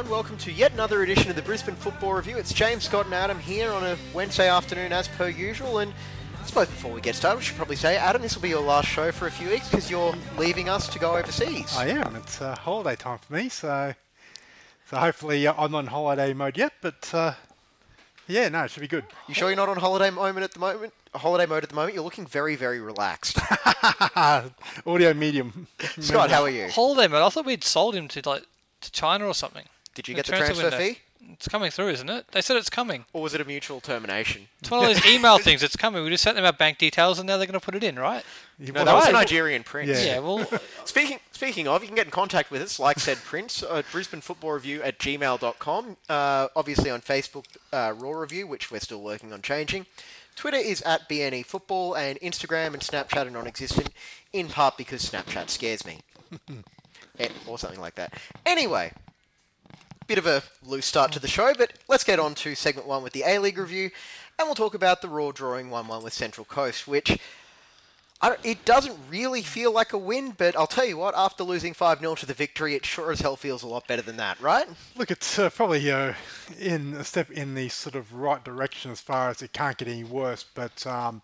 everyone. Welcome to yet another edition of the Brisbane Football Review. It's James, Scott, and Adam here on a Wednesday afternoon, as per usual. And I suppose before we get started, we should probably say, Adam, this will be your last show for a few weeks because you're leaving us to go overseas. I am. It's uh, holiday time for me, so so hopefully uh, I'm on holiday mode yet. But uh, yeah, no, it should be good. You sure you're not on holiday moment at the moment? Holiday mode at the moment. You're looking very, very relaxed. Audio medium. Scott, how are you? Holiday mode. I thought we'd sold him to like to China or something. Did you The get the transfer window. fee, It's coming through, isn't it? They said it's coming. or was it a mutual termination? It's one of those email things. It's coming. We just sent them our bank details, and now they're going to put it in, right? You No, that was a Nigerian prince. Yeah. Yeah. well, Speaking speaking of, you can get in contact with us, like said Prince, at Brisbane Football Review at gmail.com. Uh, obviously on Facebook, uh, Roar Review, which we're still working on changing. Twitter is at BNE Football, and Instagram and Snapchat are non-existent, in part because Snapchat scares me. Eh, or something like that. Anyway, bit of a loose start to the show, but let's get on to segment one with the A-League review, and we'll talk about the Roar drawing 1-1 with Central Coast, which it doesn't really feel like a win, but I'll tell you what, after losing 5-0 to the victory, it sure as hell feels a lot better than that, right? Look, it's uh, probably uh, in a step in the sort of right direction as far as it can't get any worse. But um,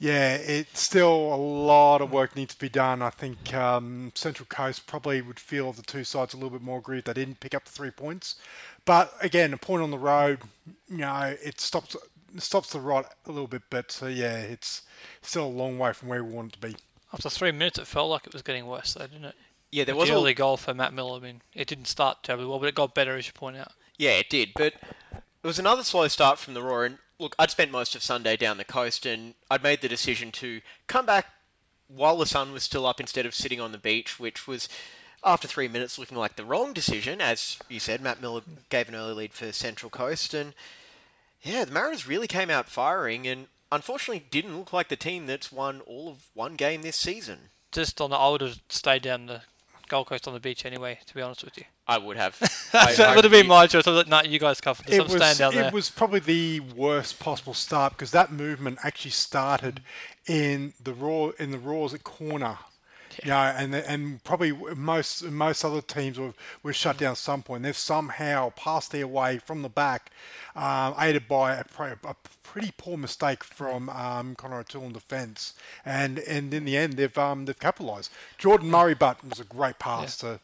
yeah, it's still a lot of work needs to be done. I think um, Central Coast probably would feel the two sides a little bit more aggrieved they didn't pick up the three points. But again, a point on the road, you know, it stops it stops the rot a little bit. But uh, yeah, it's still a long way from where we want it to be. after three minutes, it felt like it was getting worse, though, didn't it? Yeah, there The was a early goal for Matt Millar. I mean, it didn't start terribly well, but it got better, as you point out. Yeah, it did, but it was another slow start from the Roar. And look, I'd spent most of Sunday down the coast, and I'd made the decision to come back while the sun was still up instead of sitting on the beach, which was after three minutes looking like the wrong decision. As you said, Matt Millar gave an early lead for Central Coast, and yeah, the Mariners really came out firing, and unfortunately didn't look like the team that's won all of one game this season. Just on the, I would have stayed down the Gold Coast on the beach anyway. To be honest with you, I would have. I- that I would have been my choice. I thought, no, you guys cover this. it I'm was, staying down there. It was probably the worst possible start because that movement actually started in the Roar in the Roar's at corner. You know, and and probably most most other teams were, were shut down at some point. They've somehow passed their way from the back, um, aided by a, a pretty poor mistake from um, Connor O'Toole in defence, and and in the end they've um, they've capitalised. Jordan Murray, but was a great pass to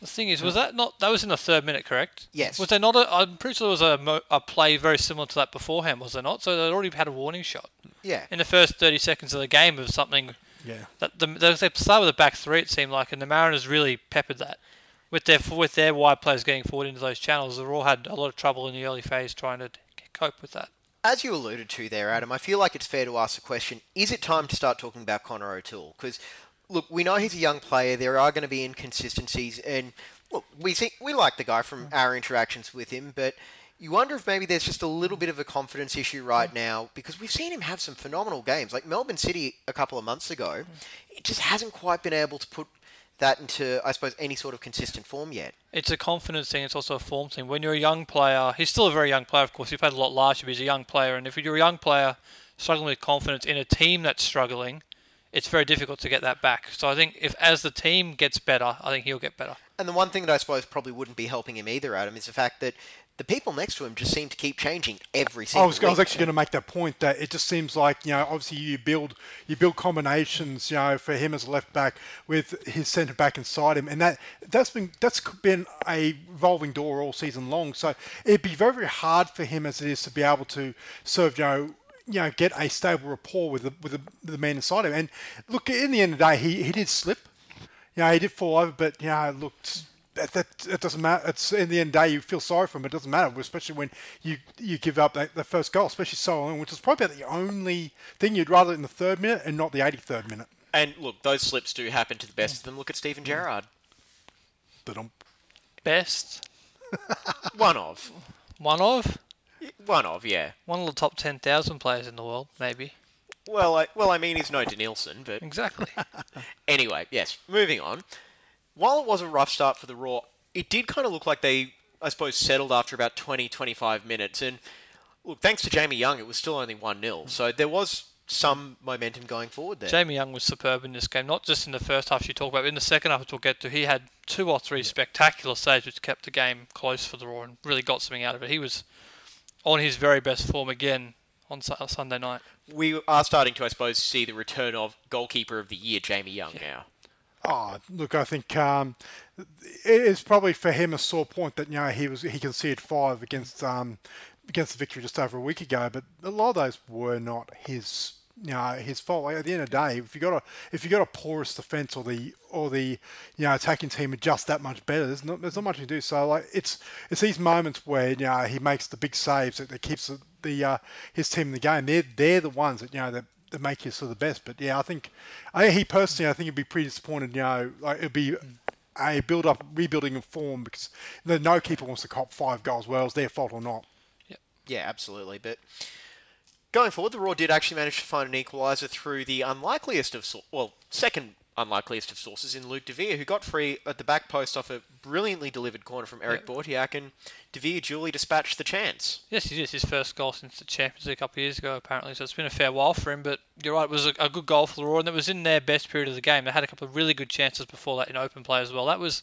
The thing is, was that not that was in the third minute, correct? Yes. Was there not? A, I'm pretty sure there was a, a play very similar to that beforehand, was there not? So they'd already had a warning shot Yeah. in the first 30 seconds of the game of something yeah. that the they started with a back three. It seemed like, and the Mariners really peppered that with their with their wide players getting forward into those channels. They all had a lot of trouble in the early phase trying to cope with that. As you alluded to there, Adam, I feel like it's fair to ask the question: Is it time to start talking about Connor O'Toole? Because look, we know he's a young player. There are going to be inconsistencies, and look, we see we like the guy from our interactions with him, but you wonder if maybe there's just a little bit of a confidence issue right mm. now because we've seen him have some phenomenal games, like Melbourne City a couple of months ago. Mm. It just hasn't quite been able to put that into, I suppose, any sort of consistent form yet. It's a confidence thing. It's also a form thing. When you're a young player, he's still a very young player. Of course, he played a lot last year, but he's a young player. And if you're a young player struggling with confidence in a team that's struggling, it's very difficult to get that back. So I think if as the team gets better, I think he'll get better. And the one thing that I suppose probably wouldn't be helping him either, Adam, is the fact that the people next to him just seem to keep changing every single I was, I was week. actually going to make that point that it just seems like you know obviously you build you build combinations you know for him as a left back with his centre back inside him and that that's been that's been a revolving door all season long so it'd be very very hard for him as it is to be able to serve you know you know get a stable rapport with the with the, the man inside him and look in the end of the day he, he did slip you know he did fall over but you know it looked that, that it doesn't matter. It's in the end of the day you feel sorry for him. It doesn't matter, especially when you you give up that, the first goal, especially so long, which is probably about the only thing you'd rather in the third minute and not the 83rd minute. And look, those slips do happen to the best of them. Look at Steven Gerrard. Best. One of. One of One of, yeah. one of the top ten thousand players in the world, maybe. Well, I, well, I mean, he's no Danielson, but Exactly. Anyway, yes, moving on. While it was a rough start for the Roar, it did kind of look like they, I suppose, settled after about 20, 25 minutes. And look, thanks to Jamie Young, it was still only 1 0. Mm. So there was some momentum going forward there. Jamie Young was superb in this game, not just in the first half you talk about, but in the second half, which we'll get to. He had two or three spectacular saves which kept the game close for the Roar and really got something out of it. He was on his very best form again on Su- Sunday night. we are starting to, I suppose, see the return of goalkeeper of the year, Jamie Young, now. Oh, look, I think um, it's probably for him a sore point that you know he was he conceded five against um, against the victory just over a week ago, but a lot of those were not his you know his fault. Like, at the end of the day, if you got a if you got a porous defense or the or the you know attacking team are just that much better, there's not there's not much you can do. So like it's it's these moments where you know he makes the big saves that, that keeps the, the uh, his team in the game. They're they're the ones that you know that that make you sort of the best. But yeah, I think I he personally, I think he'd be pretty disappointed. You know, like it'd be a build up, rebuilding of form because the no keeper wants to cop five goals. Well, it's their fault or not. Yeah, absolutely. But going forward, the Roar did actually manage to find an equaliser through the unlikeliest of, well, second unlikeliest of sources in Luke DeVere, who got free at the back post off a brilliantly delivered corner from Eric Bautheac, and Devere duly dispatched the chance. Yes, he did. His first goal since the Champions League a couple of years ago, apparently. So it's been a fair while for him. But you're right, it was a, a good goal for the Roar, and it was in their best period of the game. They had a couple of really good chances before that in open play as well. That was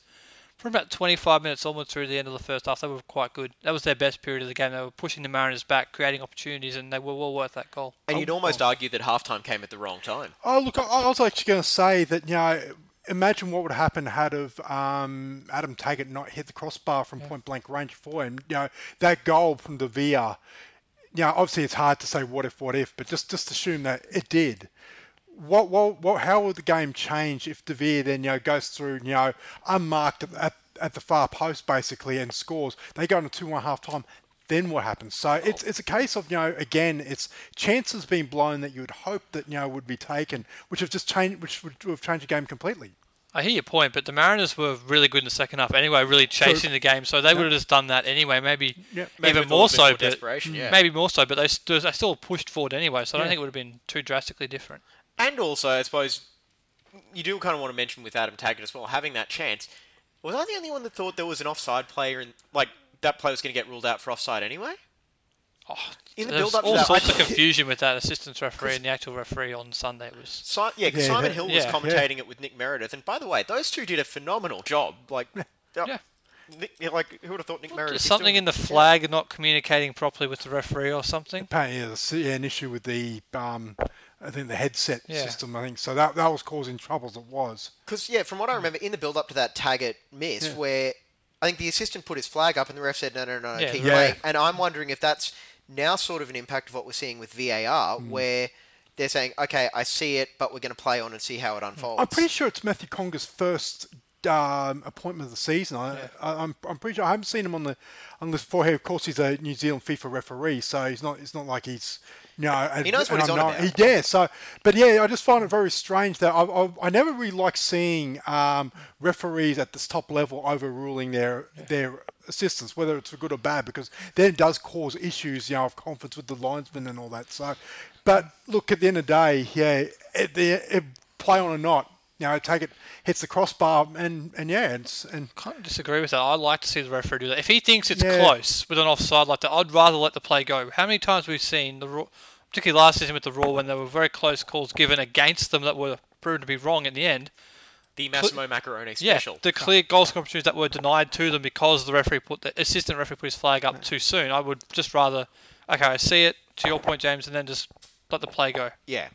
from about 25 minutes almost through the end of the first half. They were quite good. That was their best period of the game. They were pushing the Mariners back, creating opportunities, and they were well worth that goal. And you'd almost argue that halftime came at the wrong time. Oh, look, I, I was actually going to say that you know. Imagine what would happen had of um, Adam Taggart not hit the crossbar from point blank range for him. You know that goal from DeVere. You know, obviously it's hard to say what if, what if, but just just assume that it did. What, what, what, how would the game change if DeVere then you know goes through you know unmarked at, at, at the far post basically and scores? They go into two one half time. Then what happens? So it's it's a case of you know again it's chances being blown that you would hope that you know would be taken, which have just changed, which would have changed the game completely. I hear your point, but the Mariners were really good in the second half anyway, really chasing the game. So they would have just done that anyway. Maybe Yeah. Maybe even more so, more but yeah. maybe more so. But they, st- they still pushed forward anyway. So I don't Yeah. think it would have been too drastically different. And also, I suppose, you do kind of want to mention with Adam Taggart as well, having that chance. Was I the only one that thought there was an offside player and like that player was going to get ruled out for offside anyway? Oh, In the build-up all that, sorts I- of confusion with that assistant referee and the actual referee on Sunday. It was Si- yeah, 'cause Yeah, Simon that- Hill was yeah, yeah. commentating it with Nick Meredith, and by the way, those two did a phenomenal job. Like, yeah. Nick, like who would have thought Nick Meredith? Something doing- in the flag not communicating properly with the referee or something. Apparently, yeah, an issue with the um, I think the headset Yeah. system. I think so that that was causing troubles. It was. Because yeah, from what I remember, in the build-up to that Taggart miss, Yeah. where I think the assistant put his flag up, and the ref said no, no, no, Yeah. keep Yeah. playing. And I'm wondering if that's now sort of an impact of what we're seeing with VAR, Hmm. where they're saying, okay, I see it, but we're going to play on and see how it unfolds. I'm pretty sure it's Matthew Conger's first um, appointment of the season. I, I, I'm, I'm pretty sure I haven't seen him on the on this before. Of course, he's a New Zealand FIFA referee, so he's not. It's not like he's. Know, He knows what he's on unknown. about. He, yeah, so, but yeah, I just find it very strange that I, I, I never really like seeing um, referees at this top level overruling their their assistants, whether it's for good or bad, because then it does cause issues, you know, of confidence with the linesmen and all that. So, but look, at the end of the day, yeah, it, the, it, play on or not, you know, take it, hits the crossbar, and and yeah, it's and Kind of disagree with that. I'd like to see the referee do that. If he thinks it's Yeah. close with an offside like that, I'd rather let the play go. How many times we've seen the Roar, particularly last season with the Roar, when there were very close calls given against them that were proven to be wrong in the end. the Massimo Maccarone special. Yeah, special. the clear goal scoring opportunities that were denied to them because the referee put the assistant referee put his flag up too soon. I would just rather, okay, I see it. To your point, James, and then just let the play go. Yeah.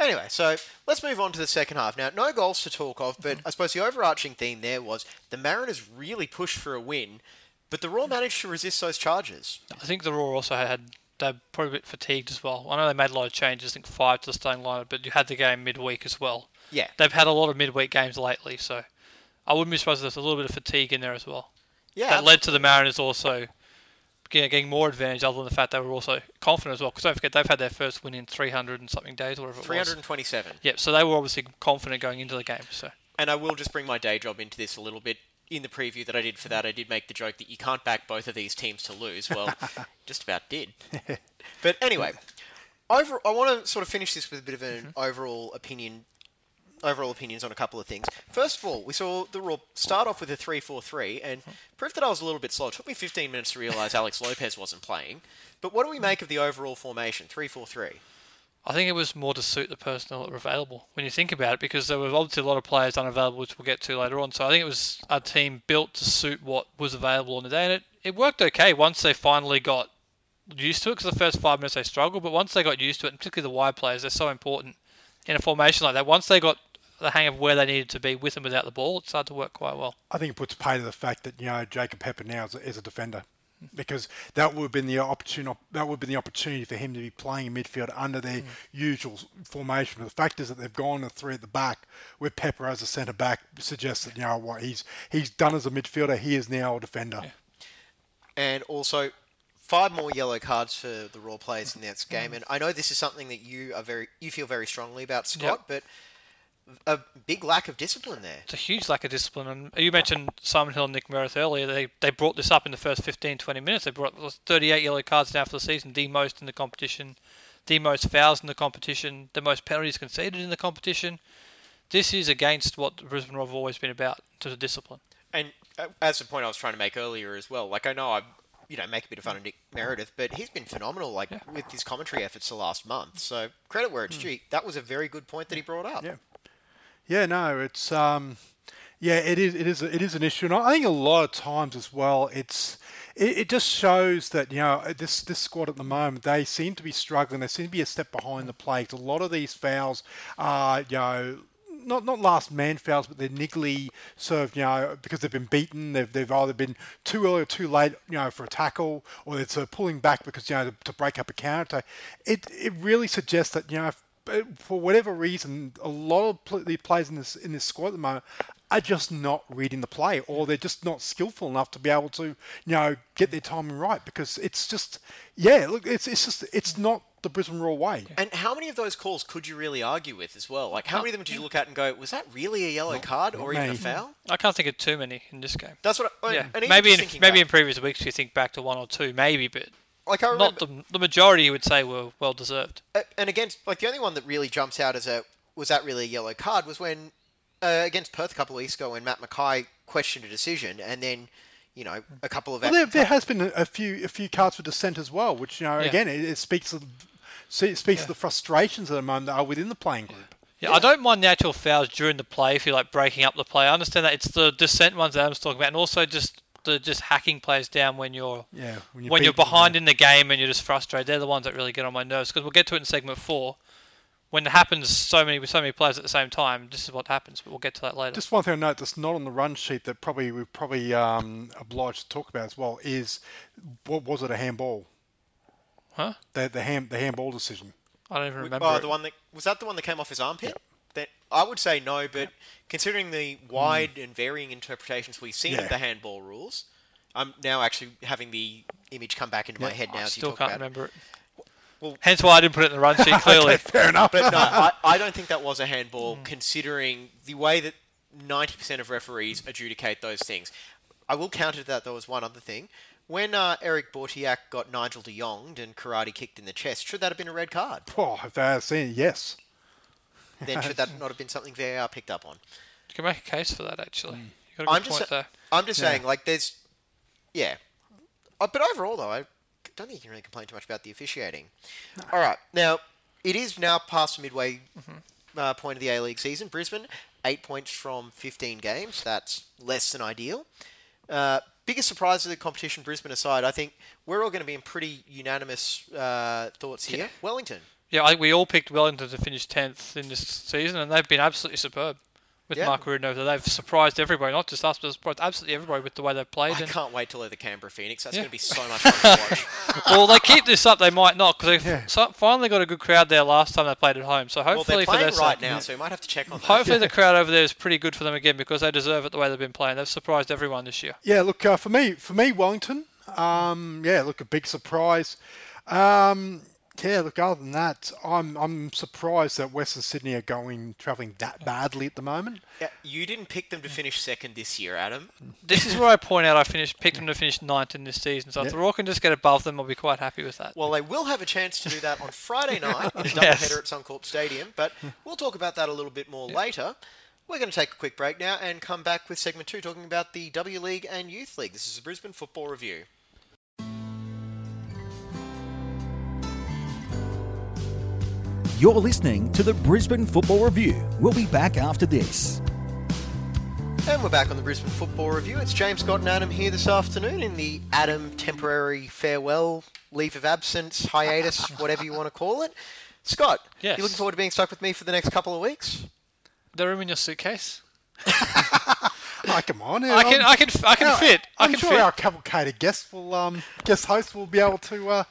Anyway, so let's move on to the second half. Now, no goals to talk of, but I suppose the overarching theme there was the Mariners really pushed for a win, but the Roar managed to resist those charges. I think the Roar also had they're probably a bit fatigued as well. I know they made a lot of changes. I think five to the starting lineup, but you had the game midweek as well. Yeah. They've had a lot of midweek games lately, so I wouldn't be surprised if there's a little bit of fatigue in there as well. Yeah. that led to the Mariners also getting more advantage, other than the fact they were also confident as well. Because don't forget they've had their first win in 300 and something days, or whatever it was. 327. Yep. So they were obviously confident going into the game. So And I will just bring my day job into this a little bit. in the preview that I did for that, I did make the joke that you can't back both of these teams to lose. Well, just about did. But anyway, over. I want to sort of finish this with a bit of an mm-hmm. overall opinion. Overall opinions on a couple of things. First of all, we saw the Roar start off with a 3-4-3 and proof that I was a little bit slow. It took me 15 minutes to realise Alex Lopez wasn't playing. But what do we make of the overall formation? 3-4-3. I think it was more to suit the personnel that were available when you think about it, because there were obviously a lot of players unavailable, which we'll get to later on. So I think it was a team built to suit what was available on the day, and it, it worked okay once they finally got used to it. Because the first five minutes they struggled, but once they got used to it, and particularly the wide players, they're so important in a formation like that. Once they got the hang of where they needed to be with and without the ball, it started to work quite well. I think it puts pay to the fact that you know Jacob Pepper now is a, is a defender, because that would have been the opportunity. That would have been the opportunity for him to be playing in midfield under their mm. usual formation. But the fact is that they've gone to three at the back with Pepper as a centre back suggests that you know what he's he's done as a midfielder. He is now a defender. and also five more yellow cards for the Roar players in this game. Mm. And I know this is something that you are very you feel very strongly about, Scott, but a big lack of discipline there. It's a huge lack of discipline. And you mentioned Simon Hill and Nick Meredith earlier. They they brought this up in the first 15, 20 minutes. They brought 38 yellow cards now for the season, the most in the competition, the most fouls in the competition, the most penalties conceded in the competition. This is against what Brisbane Roar have always been about, to the discipline. And uh, as the point I was trying to make earlier as well, like I know I, you know, make a bit of fun of Nick Meredith, but he's been phenomenal, like with his commentary efforts the last month. So credit where it's due. That was a very good point that he brought up. Yeah. Yeah, no, it's um, yeah, it is, it is, it is an issue, and I think a lot of times as well, it's it, it just shows that you know this this squad at the moment they seem to be struggling. They seem to be a step behind the plate. A lot of these fouls are you know. Not, not last man fouls, but they're niggly served, you know, because they've been beaten. They've, they've either been too early or too late, you know, for a tackle, or it's uh, pulling back because, you know, to, to break up a counter. It, it really suggests that, you know, if for whatever reason, a lot of pl- the players in this in this squad at the moment are just not reading the play, or they're just not skillful enough to be able to, you know, get their timing right. Because it's just, yeah, look, it's it's just it's not the Brisbane Roar way. And how many of those calls could you really argue with as well? Like, how uh, many of them did you look at and go, was that really a yellow card or even a foul? I can't think of too many in this game. That's what. I, Yeah, and maybe in thinking maybe in previous weeks you think back to one or two, maybe, but like I remember, not the the majority. You would say were well deserved. Uh, and against like the only one that really jumps out as a was that really a yellow card was when uh, against Perth a couple of weeks ago when Matt Mackay questioned a decision and then you know a couple of Well, there, there has been a, a few a few cards for dissent as well, which you know Yeah. again it, it speaks of it speaks of the frustrations at the moment that are within the playing group. Yeah, I don't mind the actual fouls during the play if you're like breaking up the play. I understand that it's the dissent ones that Adam's talking about, and also just the just hacking players down when you're Yeah, when you're when you're beaten, behind in the game and you're just frustrated. They're the ones that really get on my nerves because we'll get to it in segment four. When it happens so many with so many players at the same time, this is what happens. But we'll get to that later. Just one thing I note that's not on the run sheet that probably we're probably um, obliged to talk about as well is what was it a handball? Huh? The the hand the handball decision. I don't even remember. oh it. the one that was that the one that came off his armpit. I would say no, but considering the wide and varying interpretations we've seen Yeah. of the handball rules, I'm now actually having the image come back into my head now I as you still talk can't about it. remember it. Well- Hence why I didn't put it in the run sheet. Clearly, Fair enough. But no, I, I don't think that was a handball, considering the way that 90% of referees adjudicate those things. I will counter that, there was one other thing. When uh, Eric Bautheac got Nigel de Jong and karate kicked in the chest, should that have been a red card? Oh, if they had seen it, yes. Then should that not have been something VAR picked up on? you can make a case for that. Actually, Mm. you got a good I'm just, point there. I'm just saying, like, there's, yeah. Uh, but overall, though, I don't think you can really complain too much about the officiating. All right, now it is now past the midway uh, point of the A League season. Brisbane, eight points from 15 games. That's less than ideal. Uh, biggest surprise of the competition, Brisbane aside, I think we're all going to be in pretty unanimous uh, thoughts here. Wellington. Yeah, I think we all picked Wellington to finish tenth in this season, and they've been absolutely superb with Yeah. Mark Rudan. They've surprised everybody, not just us, but surprised absolutely everybody with the way they've played. I and- can't wait till they're the Canberra Phoenix. That's Yeah. going to be so much fun to watch. well, they keep this up, they might not because they Yeah. so, finally got a good crowd there last time they played at home. So well, hopefully they're for playing their right sake- now, so we might have to check on that. Hopefully the crowd over there is pretty good for them again because they deserve it the way they've been playing. They've surprised everyone this year. Yeah, look uh, for me, for me, Wellington. Um, yeah, look a big surprise. Um, yeah, look. Other than that, I'm I'm surprised that Western Sydney are going travelling that badly at the moment. Yeah, you didn't pick them to finish second this year, Adam. This is where I point out I finished picked them to finish ninth in this season. So if Yeah. the Raw can just get above them, I'll be quite happy with that. Well, they will have a chance to do that on Friday night in a Yes. doubleheader at Suncorp Stadium, but we'll talk about that a little bit more later. We're going to take a quick break now and come back with segment two, talking about the W League and Youth League. This is the Brisbane Football Review. You're listening to the Brisbane Football Review. We'll be back after this. And we're back on the Brisbane Football Review. It's James Scott and Adam here this afternoon in the Adam temporary farewell, leave of absence, hiatus, whatever you want to call it. Scott, Yes. you looking forward to being stuck with me for the next couple of weeks? The room in your suitcase. Oh, come on. I can, I can, I can fit. I I'm can sure fit. our cavalcade guest will, um, guest host will be able to uh,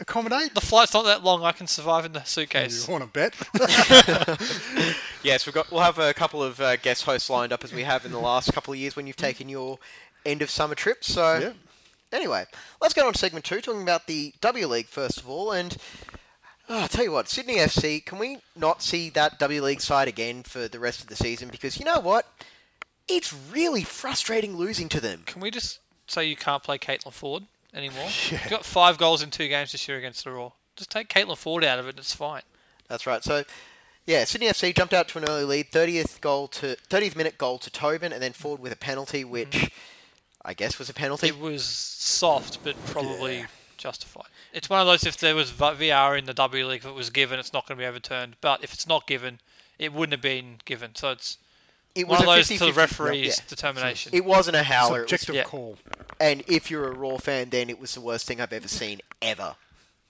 accommodate. The flight's not that long. I can survive in the suitcase. You want to bet? Yes, we've got. We'll have a couple of uh, guest hosts lined up as we have in the last couple of years when you've taken your end of summer trips. So, Yeah. anyway, let's get on to segment two, talking about the W League first of all. And oh, I'll tell you what, Sydney FC, can we not see that W League side again for the rest of the season? Because you know what, it's really frustrating losing to them. Can we just say you can't play Caitlin Foord anymore? You got five goals in two games this year against the Roar. Just take Caitlin Foord out of it. and It's fine. That's right. So, yeah, Sydney FC jumped out to an early lead, 30th goal to 30th minute goal to Tobin, and then forward with a penalty, mm. which I guess was a penalty. It was soft, but probably justified. It's one of those. If there was VR in the W League, if it was given, it's not going to be overturned. But if it's not given, it wouldn't have been given. So it's It one of a those to the 50-50 referee's yeah. determination. It wasn't a howler. It was, Subjective yeah. call. and if you're a Roar fan, then it was the worst thing I've ever seen ever.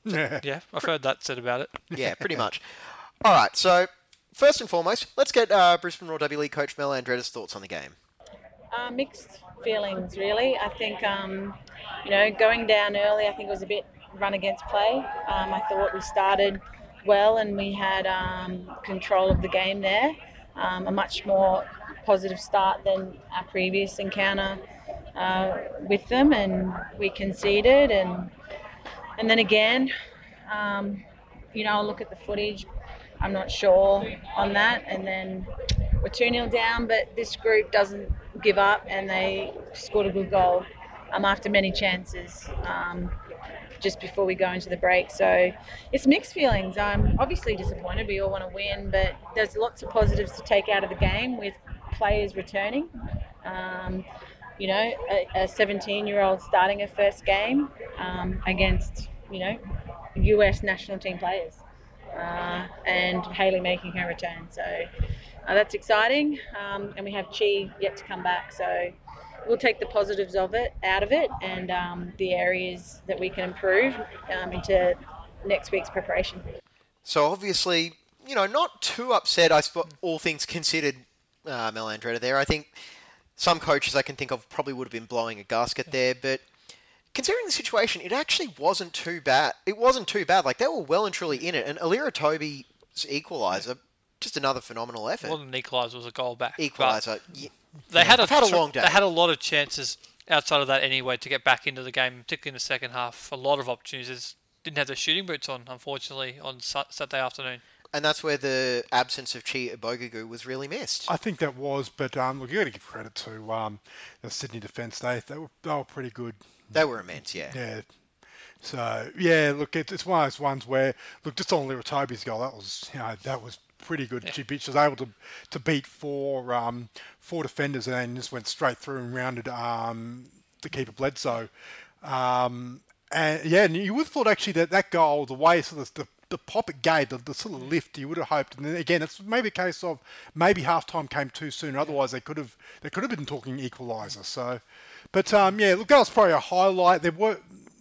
Yeah. yeah, I've heard that said about it. Yeah, pretty much. All right, so first and foremost, let's get uh, Brisbane Roar W League coach Mel Andreatta's thoughts on the game. Uh, mixed feelings, really. I think, um, you know, going down early, I think it was a bit run against play. Um, I thought we started well and we had um, control of the game there. Um, a much more positive start than our previous encounter uh, with them, and we conceded. And and then again, um, you know, I'll look at the footage. I'm not sure on that. And then we're 2 0 down, but this group doesn't give up and they scored a good goal um, after many chances um, just before we go into the break. So it's mixed feelings. I'm obviously disappointed. We all want to win, but there's lots of positives to take out of the game with players returning. Um, you know, a 17 year old starting her first game um, against, you know, US national team players. Uh, and Hayley making her return. So uh, that's exciting. Um, and we have Chi yet to come back. So we'll take the positives of it out of it and um, the areas that we can improve um, into next week's preparation. So obviously, you know, not too upset. I suppose all things considered, uh, Mel Andreatta there. I think some coaches I can think of probably would have been blowing a gasket there, but considering the situation, it actually wasn't too bad. It wasn't too bad. Like they were well and truly in it, and Allira Toby's equaliser, just another phenomenal effort. More than an equaliser was a goal back. equaliser. Yeah, They had a I've had a long day. They had a lot of chances outside of that anyway to get back into the game, particularly in the second half. A lot of opportunities. Didn't have their shooting boots on, unfortunately, on Saturday afternoon. and that's where the absence of Chi Ubogagu was really missed. I think that was, but um, look, you got to give credit to um, the Sydney defence. They they were, they were pretty good. They were immense, yeah. Yeah. So yeah, look, it, it's one of those ones where look just on Allira Toby's goal, that was you know that was pretty good. She, beat, she was able to to beat four um, four defenders and then just went straight through and rounded um, the keeper Bledsoe. Um, and yeah, and you would have thought actually that that goal, the way sort of the the pop it gave, the, the sort of lift, you would have hoped. And then again, it's maybe a case of maybe half time came too soon. Otherwise, they could have they could have been talking equaliser. So, but um, yeah, look, that was probably a highlight. There were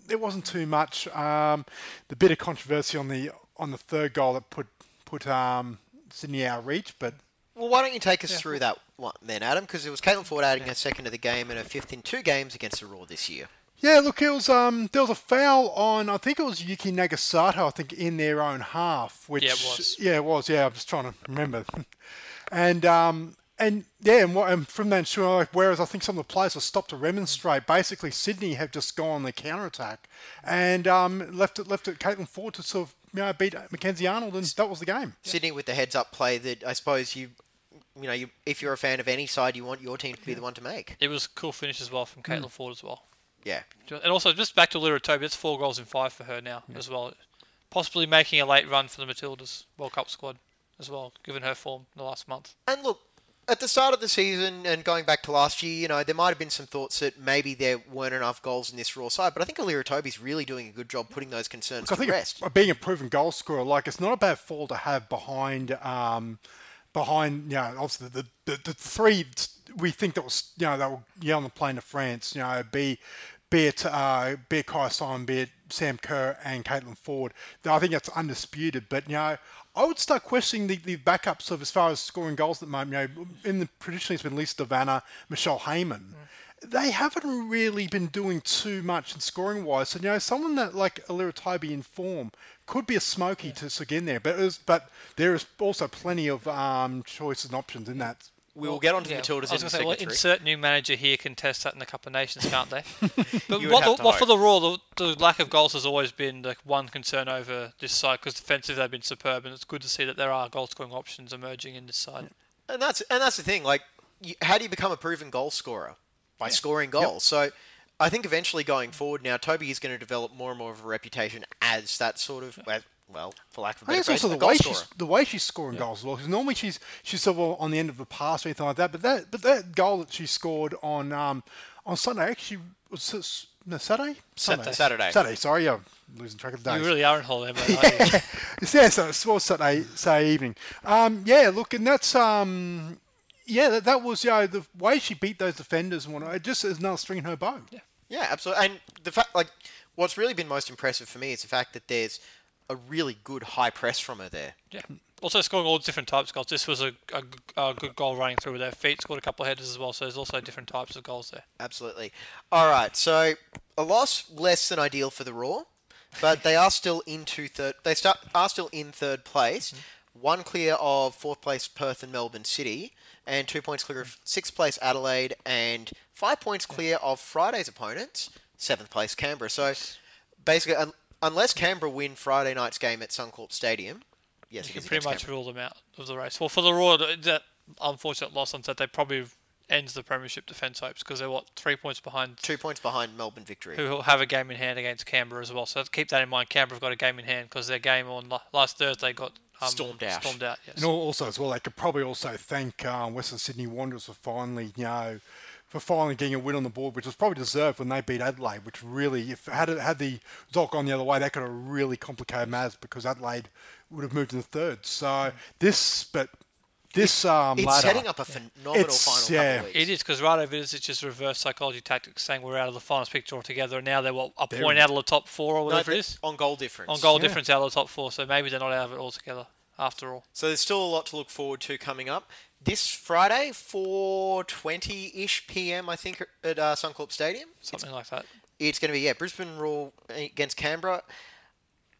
there wasn't too much. Um, the bit of controversy on the on the third goal that put put um, Sydney out of reach, but Well, why don't you take us through that one then, Adam? Because it was Caitlin Foord adding her second of the game and her fifth in two games against the Roar this year. Yeah, look, it was um, there was a foul on I think it was Yuki Nagasato, I think in their own half, which Yeah, it was. yeah, it was. Yeah, I'm just trying to remember, and um, and yeah, and, what, and from then, sure, like, whereas I think some of the players have stopped to remonstrate, basically Sydney have just gone on the counter attack and um, left it left it Caitlin Ford to sort of you know beat Mackenzie Arnold, and that was the game. Sydney with the heads up play that I suppose you, you know, you, if you're a fan of any side, you want your team to be the one to make. It was a cool finish as well from hmm. Caitlin Foord as well. Yeah. And also, just back to Allira Toby, it's four goals in five for her now as well. Possibly making a late run for the Matildas World Cup squad as well, given her form in the last month. And look, at the start of the season and going back to last year, you know, there might have been some thoughts that maybe there weren't enough goals in this Roar side, but I think Allira Toby's really doing a good job putting those concerns I to think rest. being a proven goal scorer, like it's not a bad fall to have behind, um, behind, you know, obviously the, the, the three we think that was, you know, they were yeah, on the plane to France, you know, be, be it, uh, be it Kyah Simon, be it Sam Kerr and Caitlin Foord. I think that's undisputed, but, you know, I would start questioning the, the backups of as far as scoring goals at the moment. You know, in the traditionally it's been Lisa Vanna, Michelle Heyman. They haven't really been doing too much in scoring wise. So you know, someone that like Allira Toby in form could be a smoky to sort of get in there. But was, but there is also plenty of um, choices and options in that. We will get on to the Yeah, Matildas I was in going to say, second well, three. insert new manager here can test that in the Cup of Nations, can't they? but what, the, what for the Roar, the, the lack of goals has always been the one concern over this side because defensively they've been superb, and it's good to see that there are goal scoring options emerging in this side. And that's and that's the thing. Like, you, how do you become a proven goal scorer? By scoring goals. So, I think eventually going forward now, Toby is going to develop more and more of a reputation as that sort of as- well, for lack of a I better think it's phrase, also the way scorer. she's the way she's scoring goals as well. Because normally she's she's sort of on the end of a pass or anything like that. But that but that goal that she scored on um on Sunday actually was no, Saturday Sunday Saturday. Saturday. Sorry, I'm losing track of the days. You really are in holiday mode, aren't you? yeah, so it was Saturday, Saturday evening. Um, yeah, look, and that's um, yeah, that, that was you know, the way she beat those defenders and whatnot. It just is another string in her bow. Yeah. Yeah, absolutely. And the fact, like, what's really been most impressive for me is the fact that there's a really good high press from her there. Yeah. Also scoring all different types of goals. This was a, a, a good goal running through with her feet. Scored a couple of headers as well. So there's also different types of goals there. Absolutely. All right, so a loss less than ideal for the Roar, but they are still into third. They start are still in third place, mm-hmm. one clear of fourth place Perth and Melbourne City, and two points clear of sixth place Adelaide, and five points clear of Friday's opponents, seventh place Canberra. So basically, unless Canberra win Friday night's game at Suncorp Stadium, yes, You can pretty much Canberra. rule them out of the race. Well, for the Royal, that unfortunate loss on Saturday probably ends the premiership defence hopes because they're what three points behind. two points behind Melbourne victory. Who will have a game in hand against Canberra as well. So keep that in mind. Canberra have got a game in hand because their game on last Thursday got um, Stormed out. Stormed out. Yes. And also as well, they could probably also thank um, Western Sydney Wanderers for finally, you know, for finally getting a win on the board, which was probably deserved when they beat Adelaide. Which really, if had it, had the result gone the other way, that could have really complicated matters because Adelaide would have moved to the third. So this, but this um, It's ladder, setting up a phenomenal It's- final yeah. couple of weeks. It is because Rado Vidic just reverse psychology tactics, saying we're out of the finals picture altogether, and now they're what a They're point out of the top four or whatever it but is on goal difference. on goal Yeah. difference out of the top four. So maybe they're not out of it altogether after all. So there's still a lot to look forward to coming up. This Friday, 4.20ish p.m., I think, at uh, Suncorp Stadium. It's, Something like that. it's going to be, yeah, Brisbane Roar against Canberra.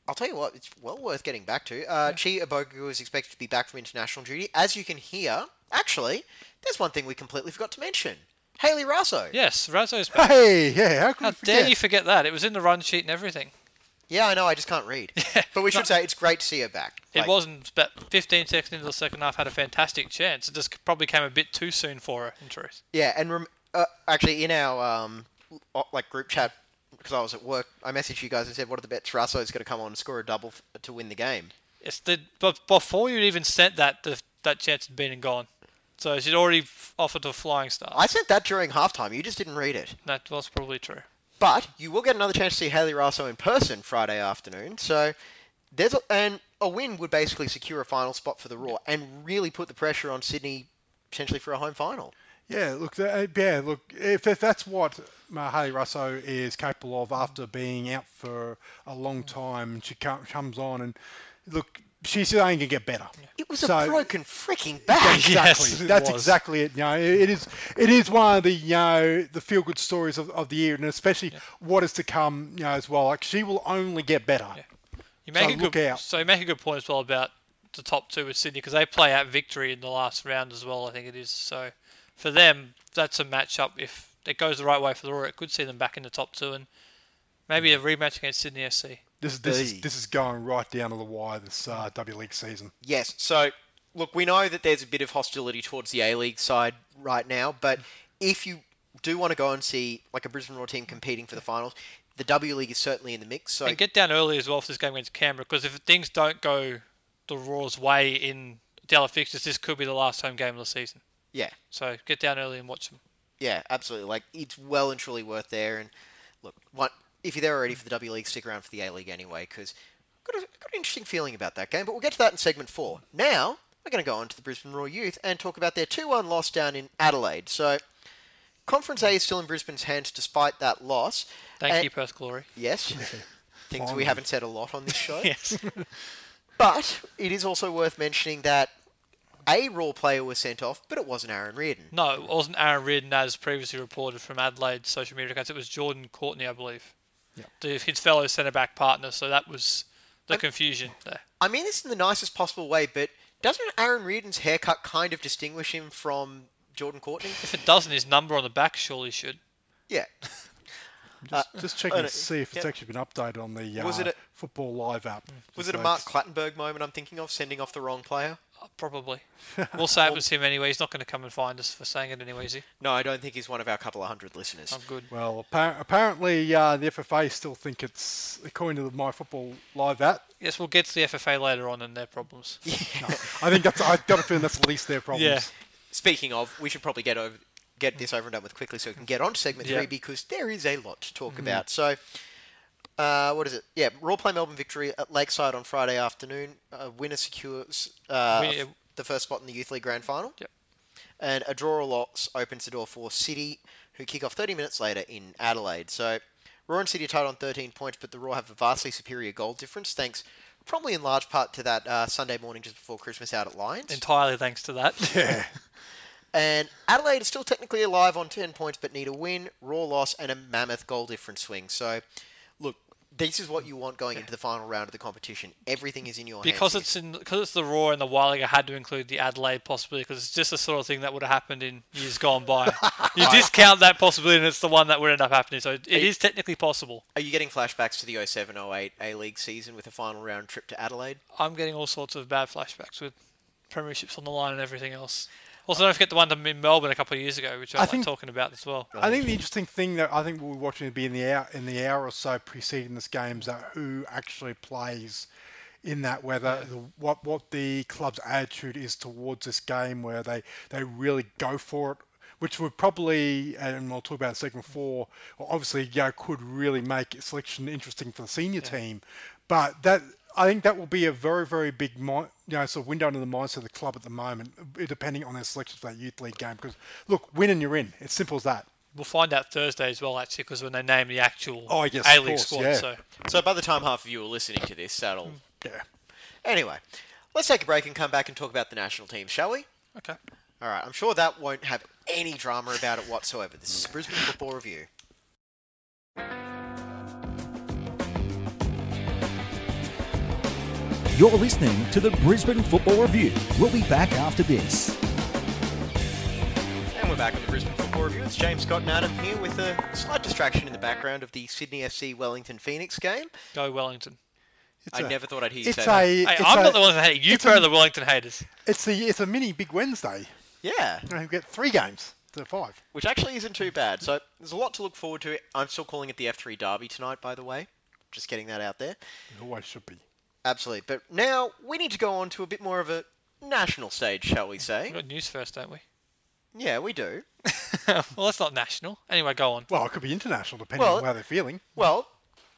I'll tell you what, it's well worth getting back to. Uh, Chi Abogu is expected to be back from international duty. As you can hear, actually, there's one thing we completely forgot to mention. Hayley Raso. Yes, Raso's back. Hey, yeah, how could How dare you forget that? It was in the run sheet and everything. Yeah, I know, I just can't read. but we should say it's great to see her back. It Like, wasn't about 15 seconds into the second half, had a fantastic chance. It just probably came a bit too soon for her, in truth. Yeah, and rem- uh, actually, in our um, o- like group chat, because I was at work, I messaged you guys and said, "What are the bets? Raso's going to come on and score a double f- to win the game." It's the but before you even sent that, the, that chance had been and gone. So she'd already f- offered a flying start. I sent that during halftime. You just didn't read it. that was probably true. But you will get another chance to see Hayley Raso in person Friday afternoon. So there's a, and a win would basically secure a final spot for the Roar and really put the pressure on Sydney potentially for a home final. Yeah, look, uh, yeah, look. If, if that's what Mahali Russo is capable of after being out for a long time, she comes on and look, she's only gonna get better. It was So- a broken freaking back. Exactly. Yes, That's was. exactly it. You know, it it is. It is one of the you know the feel good stories of, of the year, and especially what is to come. You know, as well. Like she will only get better. You make So a look good out. so you make a good point as well about the top two with Sydney because they play out victory in the last round as well. I think it is. So for them, that's a matchup. If it goes the right way for the Roar, it could see them back in the top two and maybe a rematch against Sydney FC. This, this, is, this is going right down to the wire this uh, W League season. Yes. So, look, we know that there's a bit of hostility towards the A League side right now, but if you do want to go and see like a Brisbane Roar team competing for the finals, the W League is certainly in the mix. So, and get down early as well for this game against Canberra because if things don't go the Roar's way in the fixtures, this could be the last home game of the season. yeah, So get down early and watch them. yeah, absolutely. Like it's well and truly worth there. And look, what if you're there already for the W League, stick around for the A League anyway, because got a, got an interesting feeling about that game. But we'll get to that in segment four. Now we're going to go on to the Brisbane Roar Youth and talk about their two-one loss down in Adelaide. So. Conference A is still in Brisbane's hands despite that loss. Thank And- you, Perth Glory. Yes. Things we haven't said a lot on this show. Yes. But it is also worth mentioning that a Roar player was sent off, but it wasn't Aaron Reardon. no, it wasn't Aaron Reardon as previously reported from Adelaide's social media accounts. It was Jordan Courtney, I believe. Yeah. The, his fellow centre back partner. So that was the Um, confusion there. I mean this in the nicest possible way, but doesn't Aaron Reardon's haircut kind of distinguish him from Jordan Courtney? If it doesn't, his number on the back surely should. Yeah. Just, just checking uh, to see if it's yeah. actually been updated on the uh, Was it a- Football Live app. Was it a Mark it's- Clattenburg moment I'm thinking of, sending off the wrong player? Probably. We'll say it was him anyway. He's not going to come and find us for saying it anyway, is he? No, I don't think he's one of our couple of hundred listeners. I'm good. Well, appa- apparently uh, the FFA still think it's, according to the My Football Live app, Yes, we'll get to the FFA later on and their problems. Yeah, I think that's, I've got a feeling that's at least their problems. Yeah. Speaking of, we should probably get over get this over and done with quickly so we can get on to segment Yeah. three because there is a lot to talk about. So, uh, what is it? Yeah, Roar play Melbourne victory at Lakeside on Friday afternoon. Uh, winner secures uh, We- the first spot in the Youth League Grand Final. Yep. And a draw or loss opens the door for City, who kick off 30 minutes later in Adelaide. So, Roar and City are tied on 13 points, but the Roar have a vastly superior goal difference, thanks probably in large part to that uh, Sunday morning just before Christmas out at Lions. Entirely thanks to that. Yeah. And Adelaide is still technically alive on 10 points, but need a win, Roar loss, and a mammoth goal difference swing. So, look, this is what you want going into the final round of the competition. Everything is in your because hands. it's in because it's the Roar and the Wild, I had to include the Adelaide possibility because it's just the sort of thing that would have happened in years gone by. you discount that possibility, and it's the one that would end up happening. So it is technically possible. Are you getting flashbacks to the 07-08 A-League season with a final round trip to Adelaide? I'm getting all sorts of bad flashbacks with premierships on the line and everything else. Also, don't forget the one in Melbourne a couple of years ago, which I, I like think- talking about as well. I think the interesting thing that I think we'll be watching to be in the hour in the hour or so preceding this game is that who actually plays in that whether the, what what the club's attitude is towards this game where they they really go for it which would probably and we'll talk about in segment four obviously you know, could really make selection interesting for the senior team. But that I think that will be a very, very big, mi- you know, sort of window into the mindset of the club at the moment, uh, depending on their selection for that youth league game. Because look, win and you're in. It's simple as that. We'll find out Thursday as well, actually, because when they name the actual Oh, yes, of A-League squad. yeah. So So by the time half of you are listening to this, that'll... Yeah. Anyway, let's take a break and come back and talk about the national team, shall we? okay. All right, I'm sure that won't have any drama about it whatsoever. This is Brisbane Football Review. You're listening to the Brisbane Football Review. We'll be back after this. And we're back on the Brisbane Football Review. It's James Scott and Adam here with a slight distraction in the background of the Sydney FC Wellington Phoenix game. Go Wellington. It's I a- never thought I'd hear you It's say that. Hey, it's I'm a, not the one that hate it. You're the Wellington haters. It's a. It's a mini big Wednesday. Yeah, You know, we get three games to five. which actually isn't too bad. So there's a lot to look forward to. I'm still calling it the F3 Derby tonight, by the way. Just getting that out there. It always should be. Absolutely. But now we need to go on to a bit more of a national stage, shall we We've say? got news first, don't we? Yeah, we do. well, that's not national. Anyway, go on. Well, it could be international depending Well- on how they're feeling. Well,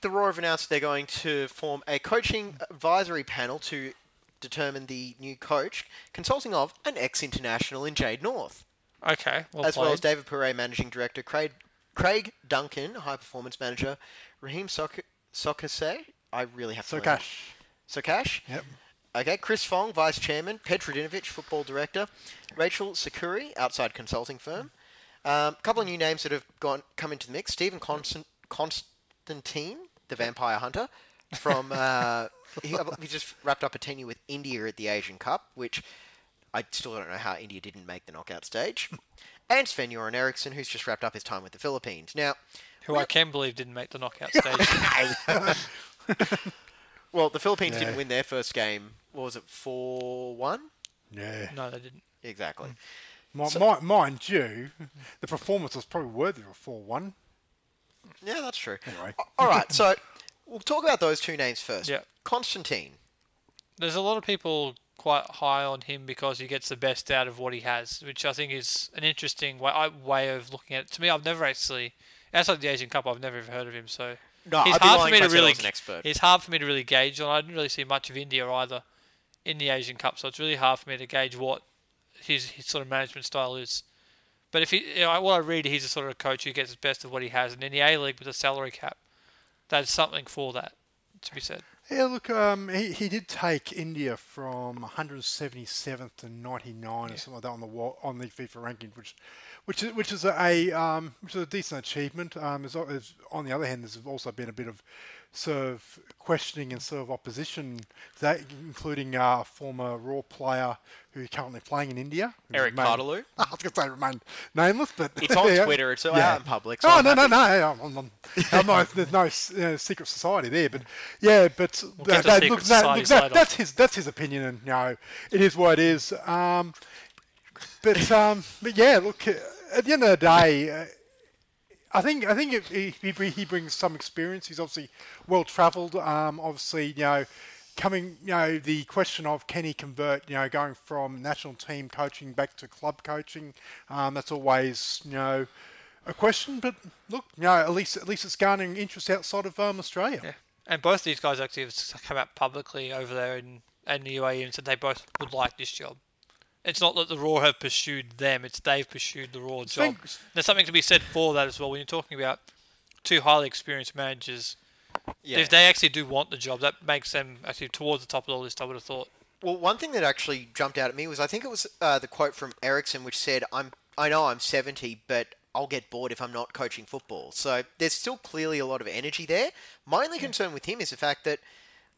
the Roar have announced they're going to form a coaching advisory panel to determine the new coach, consulting of an ex-international in Jade North, Okay. Well as well as played. David Pourre, managing director, Craig, Craig Duncan, high performance manager, Raheem Sok- Sokase. I really have to. So cash. Yep. Okay, Chris Fong, Vice Chairman, Petra Dinovich, Football Director, Rachel Sakuri, outside consulting firm. A couple of new names that have gone come into the mix: Stephen Constant, Constantine, the Vampire Hunter, from uh, he, he just wrapped up a tenure with India at the Asian Cup, which I still don't know how India didn't make the knockout stage. And Sven Göran Eriksson, who's just wrapped up his time with the Philippines. Now, Who I can believe didn't make the knockout stage. well, the Philippines Yeah. didn't win their first game. What was it, four one? Yeah. no, they didn't. Exactly. Hmm. Mi- mi- mind you, the performance was probably worthy of a 4 1. Yeah, that's true. Anyway. All right, so we'll talk about those two names first. Yeah. Constantine. There's a lot of people quite high on him because he gets the best out of what he has, which I think is an interesting way, I- way of looking at it. To me, I've never actually, outside the Asian Cup, I've never even heard of him. So No, he's I'd hard for me to really. was an expert. It's hard for me to really gauge on. I didn't really see much of India either in the Asian Cup, so it's really hard for me to gauge what his, his sort of management style is. But if he, you know, what I read, he's the sort of a coach who gets the best of what he has, and in the A League with a salary cap, there's something for that to be said. Yeah, look, um, he, he did take India from 177th to 99 or something like that on the on the FIFA ranking, which which is which is a um, which is a decent achievement. Um, is, is, on the other hand, there's also been a bit of sort of questioning and sort of opposition, to that including uh, a former Roar player who's currently playing in India, Eric remained- Paartalu? I was going to say remain nameless, but It's on yeah. Twitter. It's Yeah. out in public. So Oh I'm no no no! I'm, I'm, I'm, not, there's no uh, secret society there, but yeah, but get that, that- look, that, that, that's his that's his opinion, and you know, it is what it is. Um, but um, but yeah, look, uh, at the end of the day, uh, I think I think it, he, he brings some experience. He's obviously well travelled. Um, obviously, you know, coming, you know, the question of can he convert, you know, going from national team coaching back to club coaching, um, that's always, you know, a question. But look, you know, at least at least it's garnering interest outside of um, Australia. Yeah. And both these guys actually have come out publicly over there in, in the UAE and said they both would like this job. It's not that the Roar have pursued them; it's they've pursued the Roar job. Thanks. There's something to be said for that as well. When you're talking about two highly experienced managers, Yeah. if they actually do want the job, that makes them actually towards the top of the list. I would have thought. Well, one thing that actually jumped out at me was I think it was uh, the quote from Eriksson, which said, "I'm I know I'm 70, but I'll get bored if I'm not coaching football." So there's still clearly a lot of energy there. My only concern with him is the fact that,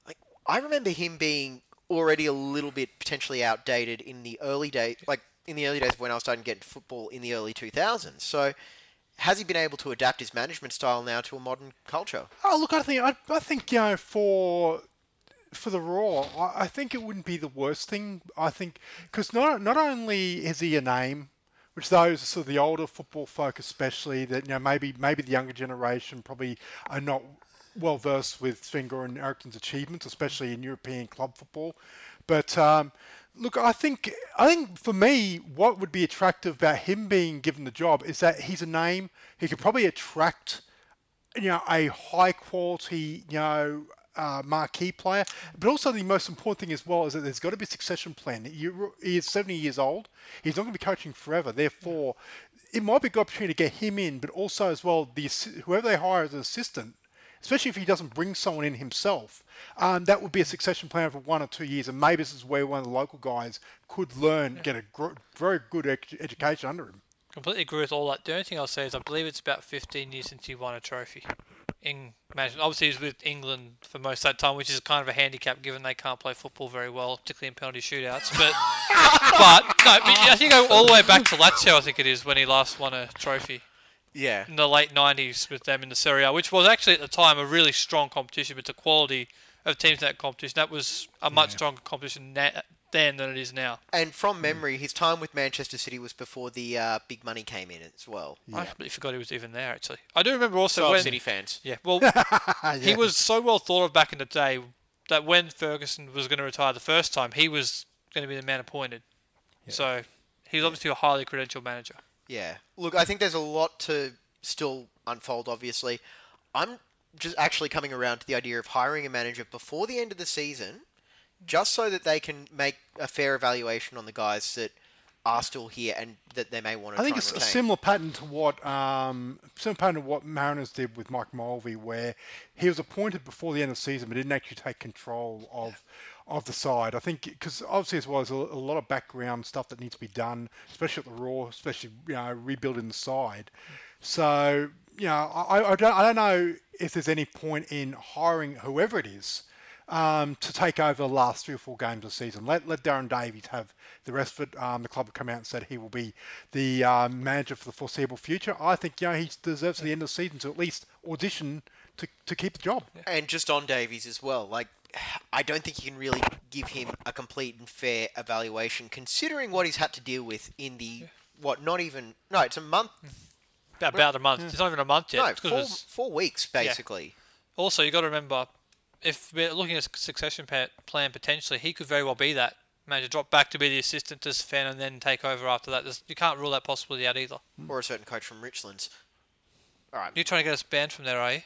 like, I remember him being already a little bit potentially outdated in the early days, like in the early days when I was starting to get into football in the early 2000s. So. Has he been able to adapt his management style now to a modern culture? Oh, look, I think I, I think you know for for the Roar, I, I think it wouldn't be the worst thing. I think because not not only is he a name, which those sort of the older football folk, especially that you know maybe maybe the younger generation probably are not well versed with Sven and Eriksson's achievements, especially in European club football. But um, look, I think I think for me, what would be attractive about him being given the job is that he's a name. He could probably attract you know, a high quality, you know, uh, marquee player. But also the most important thing as well is that there's got to be a succession plan. You, he is 70 years old. He's not going to be coaching forever. Therefore, it might be a good opportunity to get him in, but also as well, the whoever they hire as an assistant, especially if he doesn't bring someone in himself, um, that would be a succession plan for one or two years. And maybe this is where one of the local guys could learn, get a gr- very good ec- education under him. Completely agree with all that. The only thing I'll say is I believe it's about 15 years since he won a trophy in management. Obviously, he's with England for most of that time, which is kind of a handicap given they can't play football very well, particularly in penalty shootouts. But, but no, but I think go all the way back to Lazio. I think it is when he last won a trophy Yeah. in the late 90s with them in the Serie A, which was actually at the time a really strong competition, but the quality of teams in that competition that was a much stronger competition na- then than it is now. And from memory, his time with Manchester City was before the uh, big money came in as well. Yeah. I completely forgot he was even there. Actually, I do remember also So, when City fans. Yeah, well, he was so well thought of back in the day that when Ferguson was going to retire the first time, he was going to be the man appointed. So he's obviously a highly credentialed manager. Yeah. Look, I think there's a lot to still unfold, obviously. I'm just actually coming around to the idea of hiring a manager before the end of the season, just so that they can make a fair evaluation on the guys that are still here and that they may want to I think it's a similar pattern to what um, similar pattern to what Mariners did with Mike Mulvey, where he was appointed before the end of the season, but didn't actually take control of of the side. I think because obviously as well as a, a lot of background stuff that needs to be done, especially at the Roar, especially you know rebuilding the side. So you know, I, I don't I don't know if there's any point in hiring whoever it is um, to take over the last three or four games of the season. Let let Darren Davies have the rest of it. Um, the club have come out and said he will be the um, manager for the foreseeable future. I think you know he deserves at the end of the season to at least audition to, to keep the job. And just on Davies as well, like I don't think you can really give him a complete and fair evaluation, considering what he's had to deal with in the what? Not even no, it's a month. About, about a month. It's not even a month yet. No, It's 'cause it four, was- four weeks basically. Also, you got to remember, if we're looking at a succession plan potentially, he could very well be that manager, drop back to be the assistant to Sven, and then take over after that. There's, you can't rule that possibility out either. or a certain coach from Richlands. All right. You're trying to get us banned from there, are you?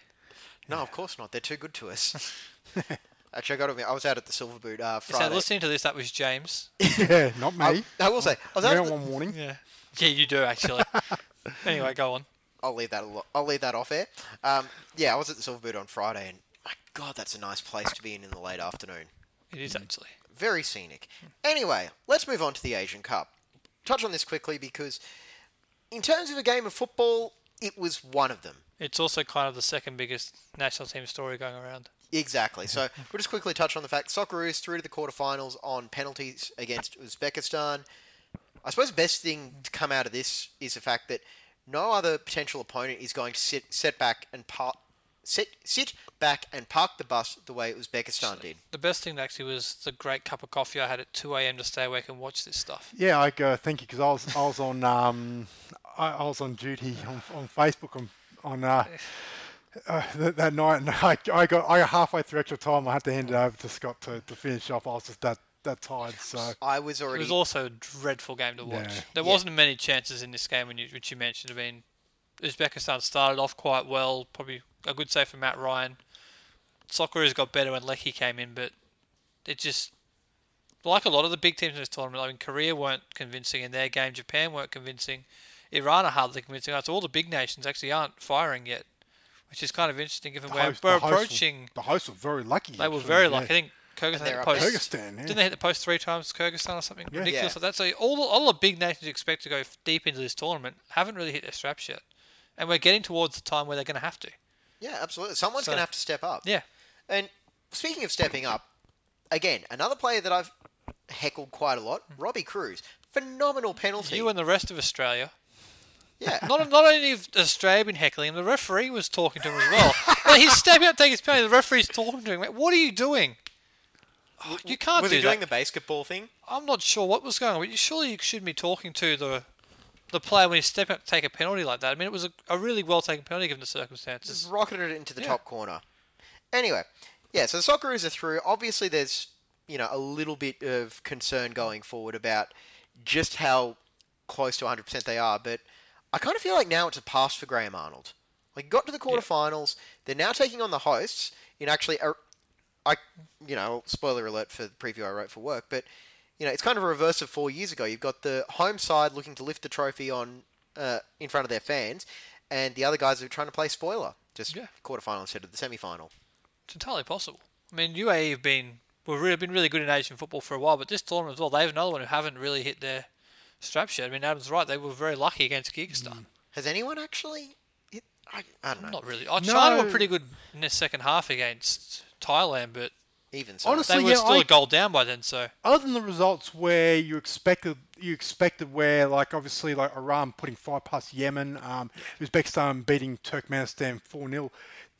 No, of course not. They're too good to us. Actually, I got to admit, I was out at the Silver Boot uh, So listening to this, that was James. yeah, not me. I, I will say, I was You out don't the, want warning. Yeah. Yeah, you do actually. anyway, go on. I'll leave that. Alo- I'll leave that off air. Um, yeah, I was at the Silver Boot on Friday, and my God, that's a nice place to be in in the late afternoon. It is actually. Very scenic. Anyway, let's move on to the Asian Cup. Touch on this quickly because, in terms of a game of football, it was one of them. It's also kind of the second biggest national team story going around. Exactly. So we'll just quickly touch on the fact Socceroos through to the quarterfinals on penalties against Uzbekistan. I suppose the best thing to come out of this is the fact that no other potential opponent is going to sit set back and park sit sit back and park the bus the way Uzbekistan did. The best thing actually was the great cup of coffee I had at 2 a.m. to stay awake and watch this stuff. Yeah, I go. Thank you, because I was I was on um I, I was on duty on, on Facebook on on uh, uh, that, that night, and I, I got I got halfway through extra time. I had to hand it over to Scott to, to finish off. I was just that that tired. So I was already. It was also a dreadful game to watch. Yeah. There Yeah. wasn't many chances in this game, when you, which you mentioned. I mean, Uzbekistan started off quite well, probably a good save from Matt Ryan. Socceroos got better when Leckie came in, but it just like a lot of the big teams in this tournament. I mean, Korea weren't convincing in their game. Japan weren't convincing. Iran are hardly convincing. So all the big nations actually aren't firing yet, which is kind of interesting given the we're, host- we're the host were- approaching. the hosts were very lucky. They were very yeah. lucky. I think Kyrgyzstan they're hit up the post. Kyrgyzstan, yeah. Didn't they hit the post three times? Kyrgyzstan or something Yeah. ridiculous Yeah. like that. So all the, all the big nations you expect to go deep into this tournament haven't really hit their straps yet, and we're getting towards the time where they're going to have to. Yeah, absolutely. Someone's So- going to have to step up. Yeah, And speaking of stepping up, again, another player that I've heckled quite a lot, mm. Robbie Kruse. Phenomenal penalty. you and the rest of Australia. yeah. Not not only have Australia been heckling him, the referee was talking to him as well. like he's stepping up, taking his penalty. The referee's talking to him. Like, what are you doing? Oh, you can't was do he doing that. the basketball thing? I'm not sure what was going on, but you surely you shouldn't be talking to the the player when he stepping up to take a penalty like that. I mean, it was a, a really well taken penalty given the circumstances. Just rocketed it into the Yeah. top corner. Anyway, yeah, so the Socceroos are through. Obviously, there's, you know, a little bit of concern going forward about just how close to 100% they are, but I kind of feel like now it's a pass for Graham Arnold. Like, got to the quarterfinals. They're now taking on the hosts in actually, a, I, you know, spoiler alert for the preview I wrote for work, but, you know, it's kind of a reverse of four years ago. You've got the home side looking to lift the trophy on uh, in front of their fans, and the other guys are trying to play spoiler, just Yeah. quarterfinal instead of the semi-final. It's entirely possible. I mean, UAE have been we've really been really good in Asian football for a while, but this tournament as well, they have another one who haven't really hit their straps yet. I mean, Adam's right; they were very lucky against Kyrgyzstan. Has anyone actually? Hit, I, I don't know. Not really. Oh, China were pretty good in the second half against Thailand, but Even so, Honestly- they So, were yeah, still I- a goal down by then. So other than the results where you expected you expected where like obviously like Iran putting five past Yemen, um, Uzbekistan beating Turkmenistan four 0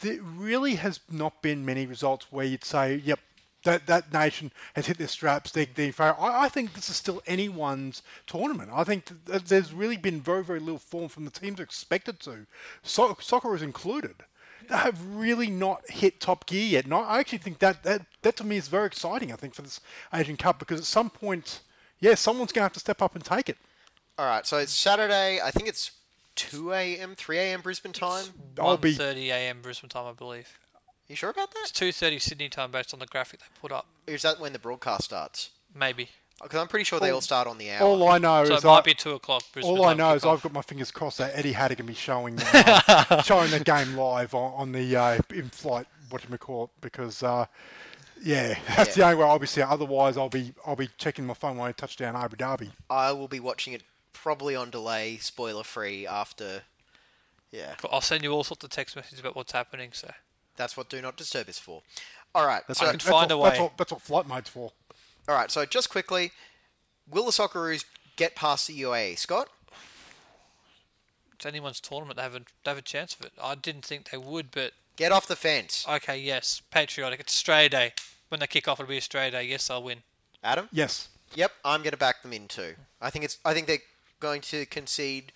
there really has not been many results where you'd say, yep, that that nation has hit their straps. They they I, I think this is still anyone's tournament. I think th- th- there's really been very very little form from the teams expected to, so, soccer is included. They have really not hit top gear yet. And I I actually think that, that that to me is very exciting. I think for this Asian Cup because at some point, yeah, someone's going to have to step up and take it. all right. So it's Saturday. I think it's two a.m., three a.m. Brisbane time. I'll be 30 a.m. Brisbane time, I believe. You sure about that? It's 2:30 Sydney time based on the graphic they put up. Is that when the broadcast starts? Maybe. Because I'm pretty sure they all start on the hour. all I know So is it might I, be two o'clock. Brisbane all I know is kickoff. I've got my fingers crossed that Eddie Haddock can be showing uh, showing the game live on, on the uh, in-flight what do you call it because. Uh, yeah, that's the only way I'll be seeing. Otherwise, I'll be I'll be checking my phone when I touch down Abu Dhabi. I will be watching it probably on delay, spoiler free, after Yeah, I'll send you all sorts of text messages about what's happening. So that's what Do Not Disturb is for. All right, That's, so I can find what, a That's way. what, that's what flight mode's for. All right. So just quickly, will the Socceroos get past the UAE? Scott, it's anyone's tournament. They have a they have a chance of it. I didn't think they would, but get off the fence. okay, yes, patriotic. It's Australia Day. When they kick off, it'll be Australia Day. Yes, I'll win. Adam. Yes. Yep, I'm going to back them in too. I think it's. I think they're going to concede.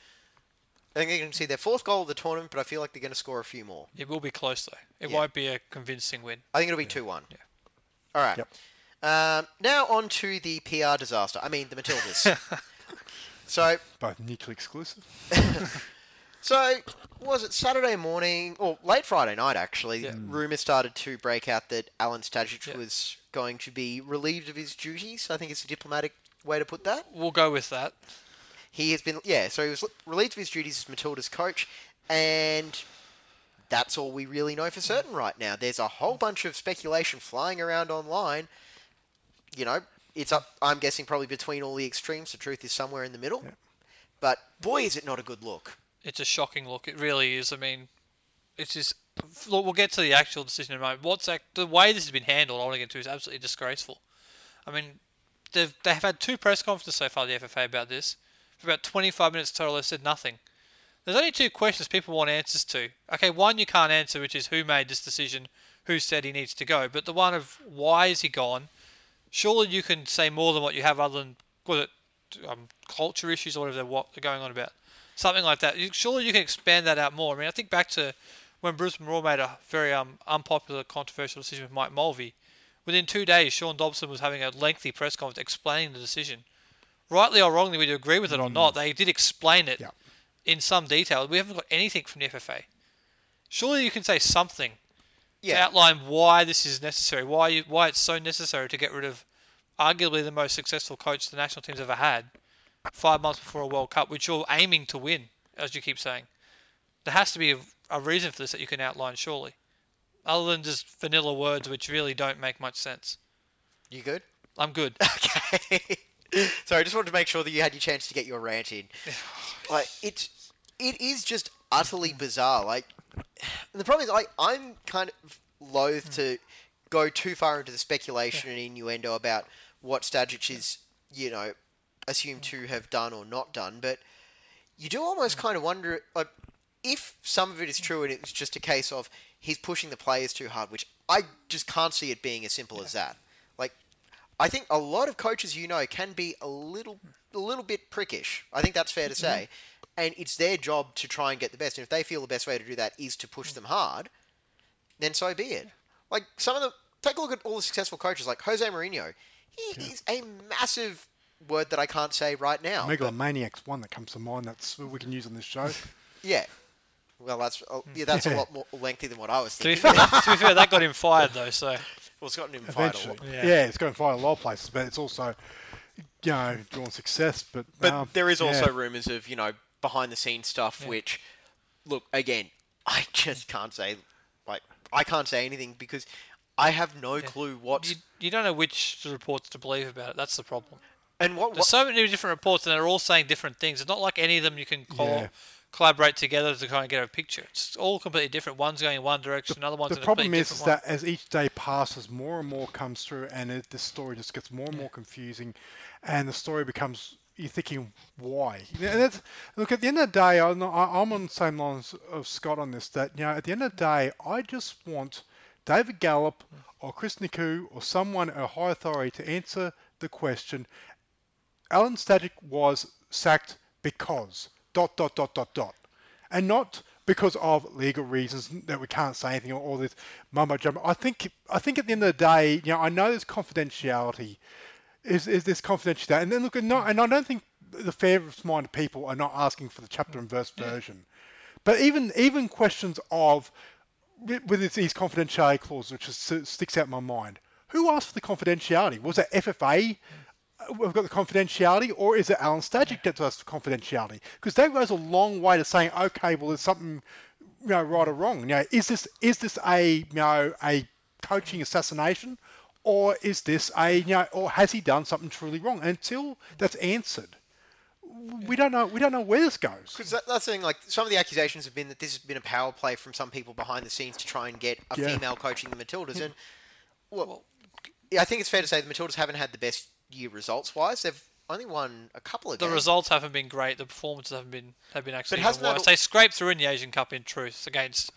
I think they're going to concede their fourth goal of the tournament, but I feel like they're going to score a few more. It will be close though. It Yeah. won't be a convincing win. I think it'll be two one. Yeah. All right. Yep. Um, now on to the PR disaster. I mean the Matildas. so Both mutually exclusive. So, was it Saturday morning or late Friday night? Actually, Yeah. rumors started to break out that Alen Stajcic Yeah. was going to be relieved of his duties. I think it's a diplomatic way to put that. We'll go with that. He has been, yeah. So he was relieved of his duties as Matilda's coach, and that's all we really know for certain right now. There's a whole bunch of speculation flying around online. You know, it's up. I'm guessing probably between all the extremes. The truth is somewhere in the middle. But boy, is it not a good look. It's a shocking look. It really is. I mean, it's just. Look, we'll get to the actual decision in a moment. What's act, the way this has been handled? I want to get to is absolutely disgraceful. I mean, they've they have had two press conferences so far, the FFA, about this. For about 25 minutes total, they've said nothing. There's only two questions people want answers to. Okay, one you can't answer, which is who made this decision, who said he needs to go. But the one of why is he gone? Surely you can say more than what you have, other than what it um, culture issues or whatever they're, what they're going on about. Something like that. You, surely you can expand that out more. I mean, I think back to when Bruce Monroe made a very um, unpopular, controversial decision with Mike Mulvey. Within two days, Sean Dobson was having a lengthy press conference explaining the decision. Rightly or wrongly, whether you agree with it or not, they did explain it Yeah. in some detail. We haven't got anything from the FFA. Surely you can say something Yeah. outline why this is necessary, why you, why it's so necessary to get rid of arguably the most successful coach the national team's ever had, five months before a World Cup, which you're aiming to win, as you keep saying. There has to be a, a reason for this that you can outline, surely, other than just vanilla words which really don't make much sense. You good? I'm good. Okay. Sorry, I just wanted to make sure that you had your chance to get your rant in. like it, it is just utterly bizarre. Like the problem is, like I'm kind of loath hmm. to go too far into the speculation and innuendo about what Stajcic is, you know, assumed hmm. to have done or not done. But you do almost hmm. kind of wonder, like, if some of it is true and it's just a case of he's pushing the players too hard, which I just can't see it being as simple as that. Like, I think a lot of coaches, you know, can be a little, a little bit prickish. I think that's fair to mm-hmm. say, and it's their job to try and get the best. And if they feel the best way to do that is to push them hard, then so be it. Like some of the, take a look at all the successful coaches, like Jose Mourinho. He is a massive word that I can't say right now. but- Megalomaniac's one that comes to mind that's we can use on this show. yeah. Well, that's uh, yeah, that's a lot more lengthy than what I was to, be thinking. fair, to be fair, that got him fired though. So well, it's gotten him fired a lot. yeah. Yeah. it's going to find a lot of places, but it's also, you know, drawn success. But But um, there is also yeah. rumours of you know behind the scenes stuff, which look again, I just can't say like I can't say anything because I have no clue what. you, you don't know which reports to believe about it. That's the problem. and what, There's so many different reports, and they're all saying different things. It's not like any of them you can call, Yeah. collaborate together to kind of get a picture. It's all completely different. One's going in one direction, another one's the in a problem completely is, is that as each day passes, more and more comes through, and it, the story just gets more and more confusing, and the story becomes you're thinking why. And that's, look, at the end of the day, I'm, I'm on the same lines of Scott on this. That you know, at the end of the day, I just want David Gallop or Chris Nikou or someone a high authority to answer the question. Alen Stajcic was sacked because dot dot dot dot dot, and not because of legal reasons that we can't say anything or all this mumbo jumbo. I think I think at the end of the day, you know, I know there's confidentiality. Is is this confidentiality? And then look, and, not, and I don't think the fairest minded people are not asking for the chapter and verse version. But even even questions of with these- confidentiality clauses, which is, sticks out in my mind. Who asked for the confidentiality? Was it FFA? uh, We've got the confidentiality, or is it Alen Stajcic that does the confidentiality? Because that goes a long way to saying, okay, well, there's something, you know, right or wrong. You know, is this is this a you know a coaching assassination, or is this a you know, or has he done something truly wrong? And until that's answered, we don't know we don't know where this goes. Because that, that's the thing. Like some of the accusations have been that this has been a power play from some people behind the scenes to try and get a Yeah. female coaching the Matildas. And well, yeah, I think it's fair to say the Matildas haven't had the best year results wise. They've only won a couple of The games. results haven't been great. The performances haven't been have been actually even hasn't worse. al- They scraped through in the Asian Cup in truth against.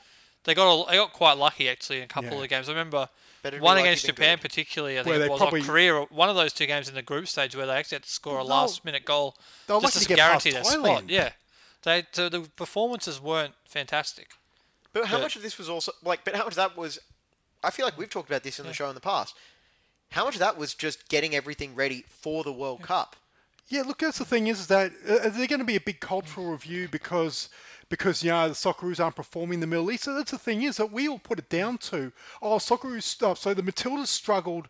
They got a, they got quite lucky actually in a couple Yeah. of the games. I remember Better to be one lucky against Japan good. particularly. I think they it was probably- on Korea. One of those two games in the group stage where they actually had to score a last minute goal they were just lucky to to get guarantee their spot. Thailand. Yeah, they so the performances weren't fantastic. But how But- much of this was also like? But how much of that was? I feel like we've talked about this in the show in the past. How much of that was just getting everything ready for the World Cup? Yeah, look, that's the thing is that uh, are going to be a big cultural review because because you know the Socceroos aren't performing in the Middle East? So that's the thing is that we all put it down to oh Socceroos stuff. So the Matildas struggled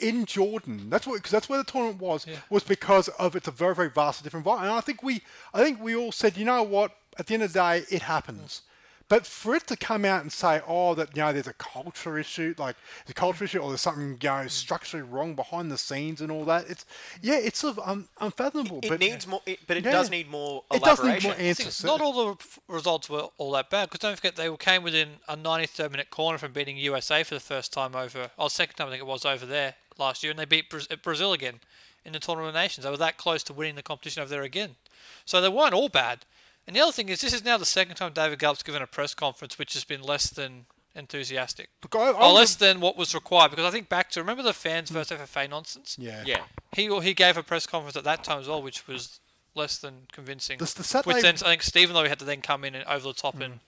in Jordan. That's what because that's where the tournament was was because of it's a very very vast different environment. And I think we I think we all said you know what at the end of the day it happens. But for it to come out and say, oh, that you know, there's a culture issue, like there's a culture issue, or there's something you know structurally wrong behind the scenes and all that, it's yeah, it's sort of um, unfathomable. It but needs more, it, but it Yeah. does need more elaboration. It does need more I think answers. not all the results were all that bad because don't forget they came within a 93rd minute corner from beating USA for the first time over, or second time I think it was over there last year, and they beat Braz- Brazil again in the Tournament of Nations. They were that close to winning the competition over there again. So they weren't all bad. And the other thing is, this is now the second time David Gallop's given a press conference which has been less than enthusiastic. I- I or less than what was required because I think back to remember the fans versus FFA nonsense. yeah, Yeah. He he gave a press conference at that time as well, which was less than convincing. The- the Saturday- which then I think Stephen though had to then come in and over the top and mm.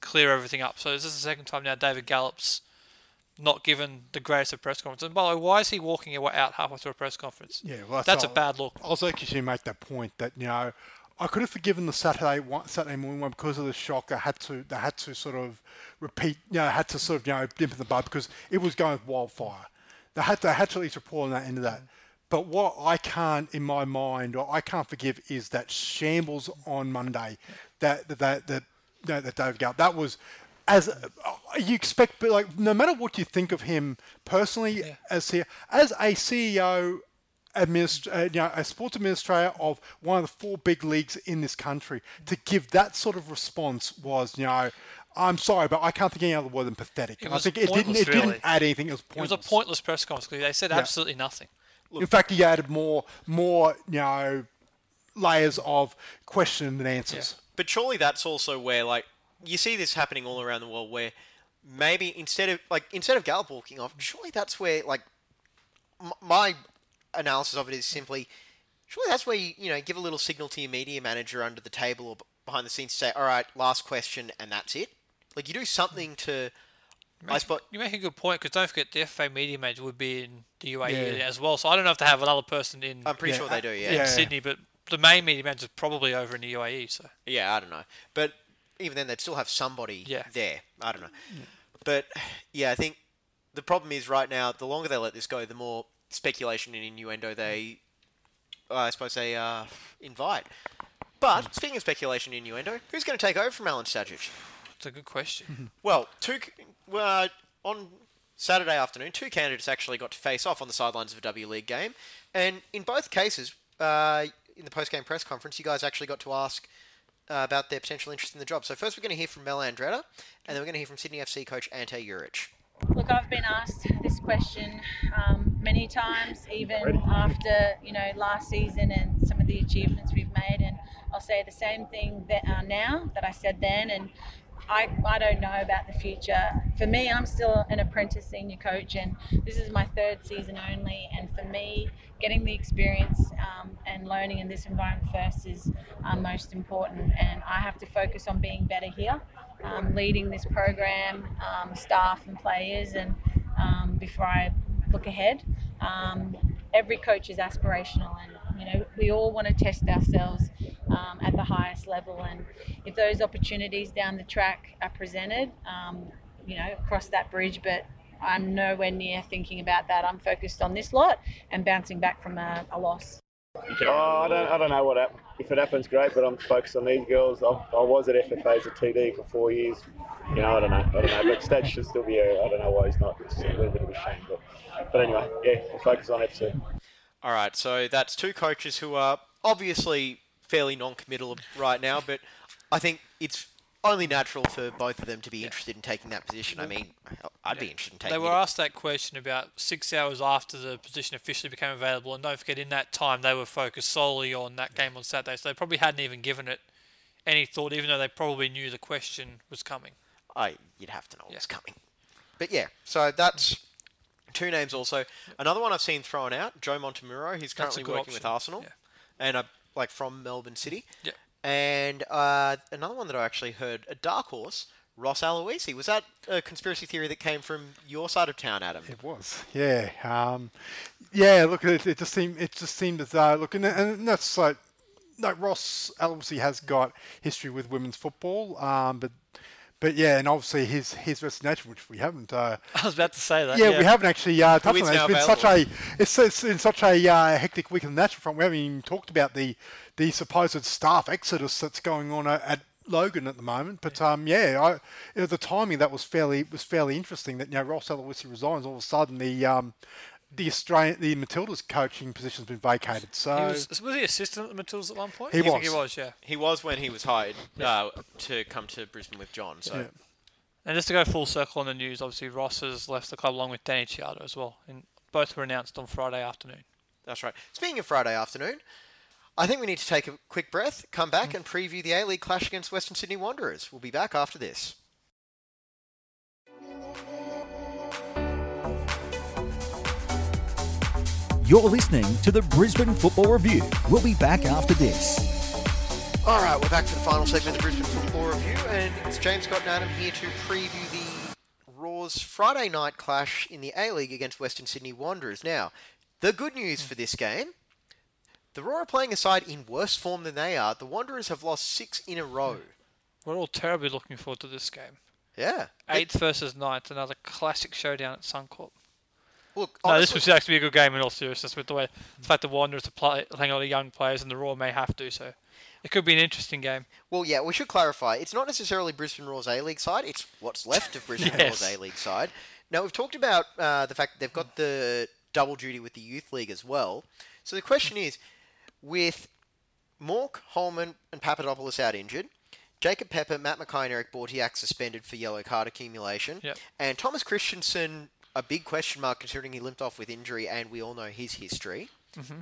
clear everything up. So this is the second time now David Gallop's not given the greatest of press conferences. And by the way, why is he walking away out halfway through a press conference? Yeah, well, that's a all- bad look. I was actually to make that point that you know I could have forgiven the Saturday one, Saturday morning one because of the shock. They had to they had to sort of repeat, you know, had to sort of you know dip in the bud because it was going with wildfire. They had to, they had to at least report on that end of that. But what I can't in my mind or I can't forgive is that shambles on Monday that that that that, that, that David Gallop that was. As uh, you expect, but like no matter what you think of him personally, as CEO, as a CEO administ- uh, you know, a sports administrator of one of the four big leagues in this country to give that sort of response was, you know, I'm sorry, but I can't think of any other word than pathetic. And I think it didn't, pointless, it didn't add anything. It was pointless. It pointless. was a pointless press conference. 'cause They said absolutely nothing. In fact, he added more, more, you know, layers of question and answers. But surely that's also where like you see this happening all around the world where maybe instead of like instead of Gallop walking off, surely that's where like m- my analysis of it is simply surely that's where you you know give a little signal to your media manager under the table or behind the scenes to say all right last question and that's it. Like you do something to I suppose You make a good point because don't forget the FA media manager would be in the UAE Yeah. as well. So I don't know if they have another person in, I'm pretty Yeah, sure they do. in Yeah. Sydney, but the main media manager is probably over in the UAE. So Yeah, I don't know. But even then, they'd still have somebody Yeah. there. I don't know. But yeah, I think the problem is right now, the longer they let this go, the more speculation and innuendo they, uh, I suppose, they uh, invite. But speaking of speculation and innuendo, who's going to take over from Alen Stajcic? it's a good question. Well, two c- uh, on Saturday afternoon, two candidates actually got to face off on the sidelines of a W League game, and in both cases, uh, in the post-game press conference, you guys actually got to ask uh, about their potential interest in the job. So first, we're going to hear from Mel Andreatta, and then we're going to hear from Sydney FC coach Ante Juric. Look, I've been asked this question um, many times, even after you know last season and some of the achievements we've made, and I'll say the same thing that, uh, now that I said then, and I, I don't know about the future. For me, I'm still an apprentice senior coach, and this is my third season only. And for me, getting the experience um, and learning in this environment first is um, most important. And I have to focus on being better here, um, leading this program, um, staff and players, and um, before I look ahead. Um, every coach is aspirational, and you know we all want to test ourselves um, at the highest level. And if those opportunities down the track are presented, um, you know, cross that bridge. But I'm nowhere near thinking about that. I'm focused on this lot and bouncing back from a, a loss. Oh, I don't, I don't know what hap- if it happens, great. But I'm focused on these girls. I, I was at FFA as a TD for four years. You know, I don't know, I don't know. But Stats should still be here. I don't know why he's not. It's a little bit of a shame. But, but anyway, yeah, we'll focus on FC. All right, so that's two coaches who are obviously fairly non-committal right now, but I think it's only natural for both of them to be interested in taking that position. I mean, I'd be interested in taking They were it. asked that question about six hours after the position officially became available, and don't forget, in that time they were focused solely on that game on Saturday, so they probably hadn't even given it any thought, even though they probably knew the question was coming. I you'd have to know what's coming. But yeah, so that's two names also. Another one I've seen thrown out, Joe Montemuro. He's currently working with. Arsenal, Yeah. and uh, like from Melbourne City. Yeah. And uh, another one that I actually heard, a dark horse, Ross Aloisi. Was that a conspiracy theory that came from your side of town, Adam? It was, yeah, um, yeah. Look, it, it just seemed it just seemed as though look, and, and that's like, like Ross obviously has got history with women's football, um, but but yeah, and obviously his his resignation, which we haven't. Uh, I was about to say that. yeah, we haven't actually uh, touched on that. It's been such a it's, it's in such a uh, hectic week on the national front. We haven't even talked about the the supposed staff exodus that's going on at, at Logan at the moment. But um, yeah, I, you know, the timing that was fairly was fairly interesting. That you know Ross Aloisi resigns, all of a sudden the um, the Australian the Matildas coaching position's been vacated. So He was, was he assistant at the Matildas at one point? He I think was. he was, yeah. He was when he was hired uh, to come to Brisbane with John. So Yeah. And just to go full circle on the news, obviously Ross has left the club along with Danny Chiado as well, and both were announced on Friday afternoon. That's right. Speaking of Friday afternoon, I think we need to take a quick breath, come back, mm. and preview the A League clash against Western Sydney Wanderers. We'll be back after this. You're listening to the Brisbane Football Review. We'll be back after this. All right, we're back to the final segment of the Brisbane Football Review, and it's James Scott and Adam here to preview the Roar's Friday night clash in the A League against Western Sydney Wanderers. Now, the good news for this game the Roar are playing a side in worse form than they are. The Wanderers have lost six in a row. We're all terribly looking forward to this game. Yeah. Eighth versus ninth, another classic showdown at Suncorp. Look, No, this would actually be a good game in all seriousness with the way the fact the Wanderers are play, playing a lot of young players and the Roar may have to, so it could be an interesting game. Well, yeah, we should clarify. It's not necessarily Brisbane Roar's A League side. It's what's left of Brisbane Yes. Roar's A League side. Now we've talked about uh, the fact that they've got the double duty with the youth league as well. So the question is, with Mork, Holman, and Papadopoulos out injured, Jacob Pepper, Matt McKay, and Eric Bautheac suspended for yellow card accumulation, Yep. and Thomas Kristensen a big question mark considering he limped off with injury, and we all know his history. Mm-hmm.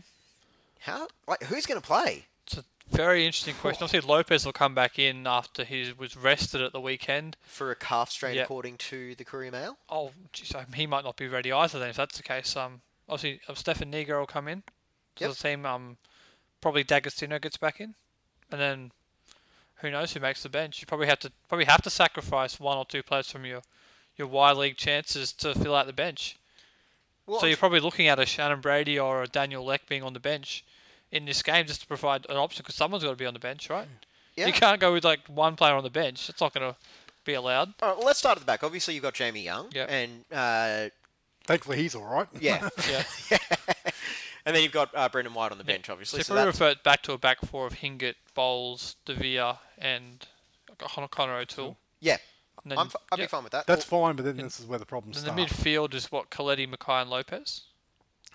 How? Like, who's going to play? It's a very interesting question. Obviously, Lopez will come back in after he was rested at the weekend. For a calf strain, Yep. according to the Courier Mail. Oh, geez, um, he might not be ready either. Then, if that's the case, um, obviously uh, Stefan Negro will come in. to Yep. the team. Um, probably D'Agostino gets back in, and then who knows who makes the bench? You probably have to probably have to sacrifice one or two players from your your Y League chances to fill out the bench. Well, so you're probably looking at a Shannon Brady or a Daniel Leck being on the bench in this game just to provide an option because someone's got to be on the bench, right? Yeah. You can't go with like one player on the bench. It's not going to be allowed. All right, well, let's start at the back. Obviously, you've got Jamie Young, Yep. and uh, thankfully he's all right. yeah, Yeah. and then you've got uh, Brendan White on the bench, obviously. So obviously. if So we that's, revert back to a back four of Hingert, Bowles, DeVere, and Connor, Connor O'Toole. yeah, then, I'm, f- I'd yeah. be fine with that. That's Well, fine, but then this is where the problems Then the midfield is what Caletti, McKay, and Lopez.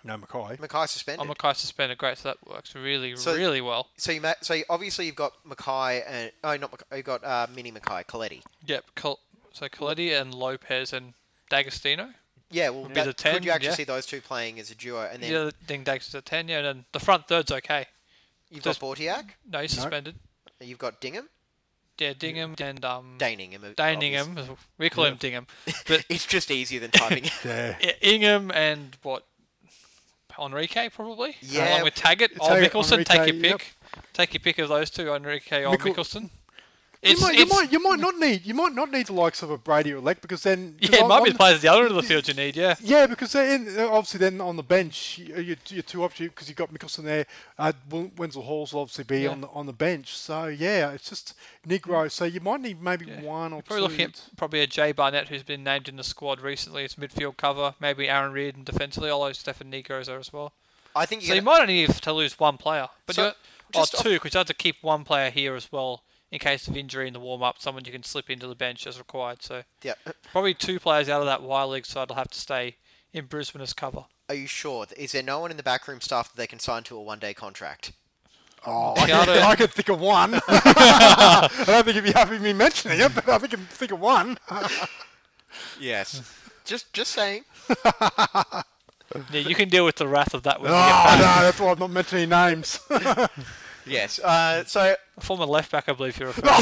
no McKay. McKay suspended. Oh, McKay suspended. Great, so that works really, So- really well. so you ma- so you, obviously you've got McKay and oh not McKay, you've got uh, Mini McKay Caletti. Yep. Col- so Caletti and Lopez and D'Agostino. Yeah, well, Would be that- the 10, could you actually yeah. see those two playing as a duo? And then Yeah, then D'Agostino at ten. Yeah, and then the front third's okay. you've just- got Bautheac, No, he's No. suspended. you've got Dingham, Yeah, Dingham and um, Daningham. Daningham. obvious- We call him Dingham. But it's just easier than typing. Yeah. yeah, Ingham and what? Enrique probably. Yeah. Along with Taggart or Taggart, Mickelson. Take Enrique, your yep. pick. Take your pick of those two, Enrique or Michel- Mickelson. You It's, might, you might, you might not need, you might not need the likes of a Brady or Leck because then yeah, it on- might be on- the players at the other end of the field you need. Yeah. Yeah, because then in, obviously then on the bench, you, you, you're two options because you've got Mickelson there. Uh, Wen- Wenzel Halls will obviously be Yeah. on the on the bench. So yeah, it's just Negro. So you might need maybe Yeah. one or You're two. probably looking at probably a Jay Barnett who's been named in the squad recently as midfield cover. Maybe Aaron Reardon defensively, although Stefan Negro's there as well. I think So you're you might only have to lose one player, but So, you're, or two, because you have to keep one player here as well in case of injury in the warm up. Someone you can slip into the bench as required. So yeah. probably two players out of that Y League side will have to stay in Brisbane as cover. Are you sure? Is there no one in the backroom staff that they can sign to a one-day contract? Oh, I, Ricardo- could, I could think of one. I don't think you'd be happy with me mentioning it, but I think I can think of one. Yes. just just saying. Yeah, you can deal with the wrath of that when Oh, we get back. no, that's why I'm not mentioning names. Yes. Uh, so A former left back, I believe you're referring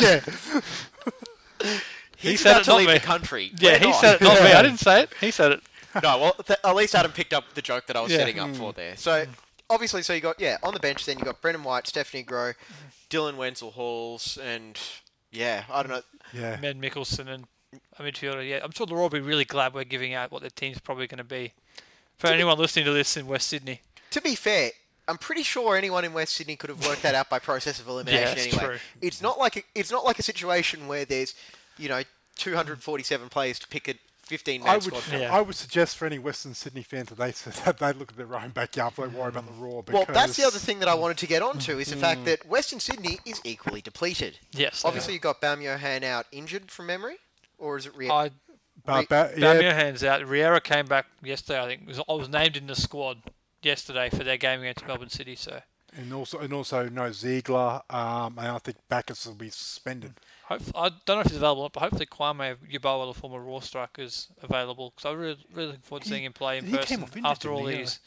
to. yeah. he's said about it, to not leave me. the country. Yeah, We're he not. said it, not me. I didn't say it. He said it. No, well, th- at least Adam picked up the joke that I was Yeah. setting up for there. So obviously, so you got yeah on the bench. Then you got Brendan White, Stefan Negro, Dylan Wenzel Halls, and yeah, I don't know. Yeah. Med Mickelson and a midfielder. Yeah, I'm sure they'll all be really glad we're giving out what their team's probably going to be. For anyone listening to this in West Sydney, To be fair, I'm pretty sure anyone in West Sydney could have worked that out by process of elimination that's anyway. true. It's not like a, it's not like a situation where there's you know 247 players to pick a 15 man I would, squad. from. Yeah. I would suggest for any Western Sydney fans that they that they look at their own backyard before they worry about the Roar. Because Well, that's the other thing that I wanted to get onto is the Mm. fact that Western Sydney is equally depleted. yes, Obviously, you got Bam Johan out injured from memory, or is it real? are. I But, but, yeah, Damien hands out. Riera came back yesterday. I think was I was named in the squad yesterday for their game against Melbourne City. So and also and also no Ziegler, um, and I think Baccus will be suspended. hope, I don't know if he's available, but hopefully Kwame Yeboah, the former Roar striker, is available because I'm really, really looking forward to seeing him play in he came person off after all he? these.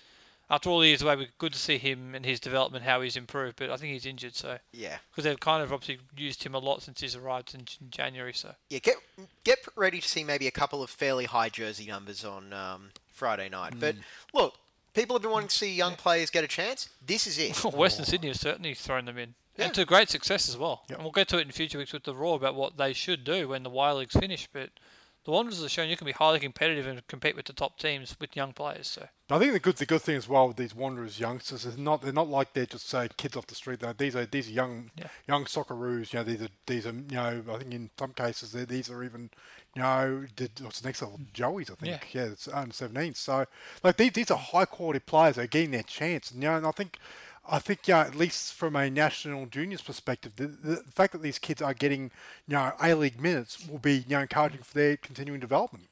After all these, away, good to see him and his development, how he's improved. But I think he's injured, so yeah, because they've kind of obviously used him a lot since he's arrived in, in January. So yeah. Get get ready to see maybe a couple of fairly high jersey numbers on um, Friday night. But Mm. look, people have been wanting to see young players get a chance. This is it. Western Sydney has certainly thrown them in. Yeah. And to great success as well. Yep. And we'll get to it in future weeks with the Roar about what they should do when the Y League's finished. But the Wanderers have shown you can be highly competitive and compete with the top teams with young players. So I think the good the good thing as well with these Wanderers youngsters is not they're not like they're just say kids off the street. Though these are these are young Yeah. young Socceroos. You know these are these are you know I think in some cases these are even you know did, what's the next level Joey's I think yeah, it's under 17. So like these these are high quality players. They're getting their chance. And, you know and I think. I think, yeah, at least from a national juniors perspective, the, the fact that these kids are getting, you know, A League minutes will be, you know, encouraging for their continuing development.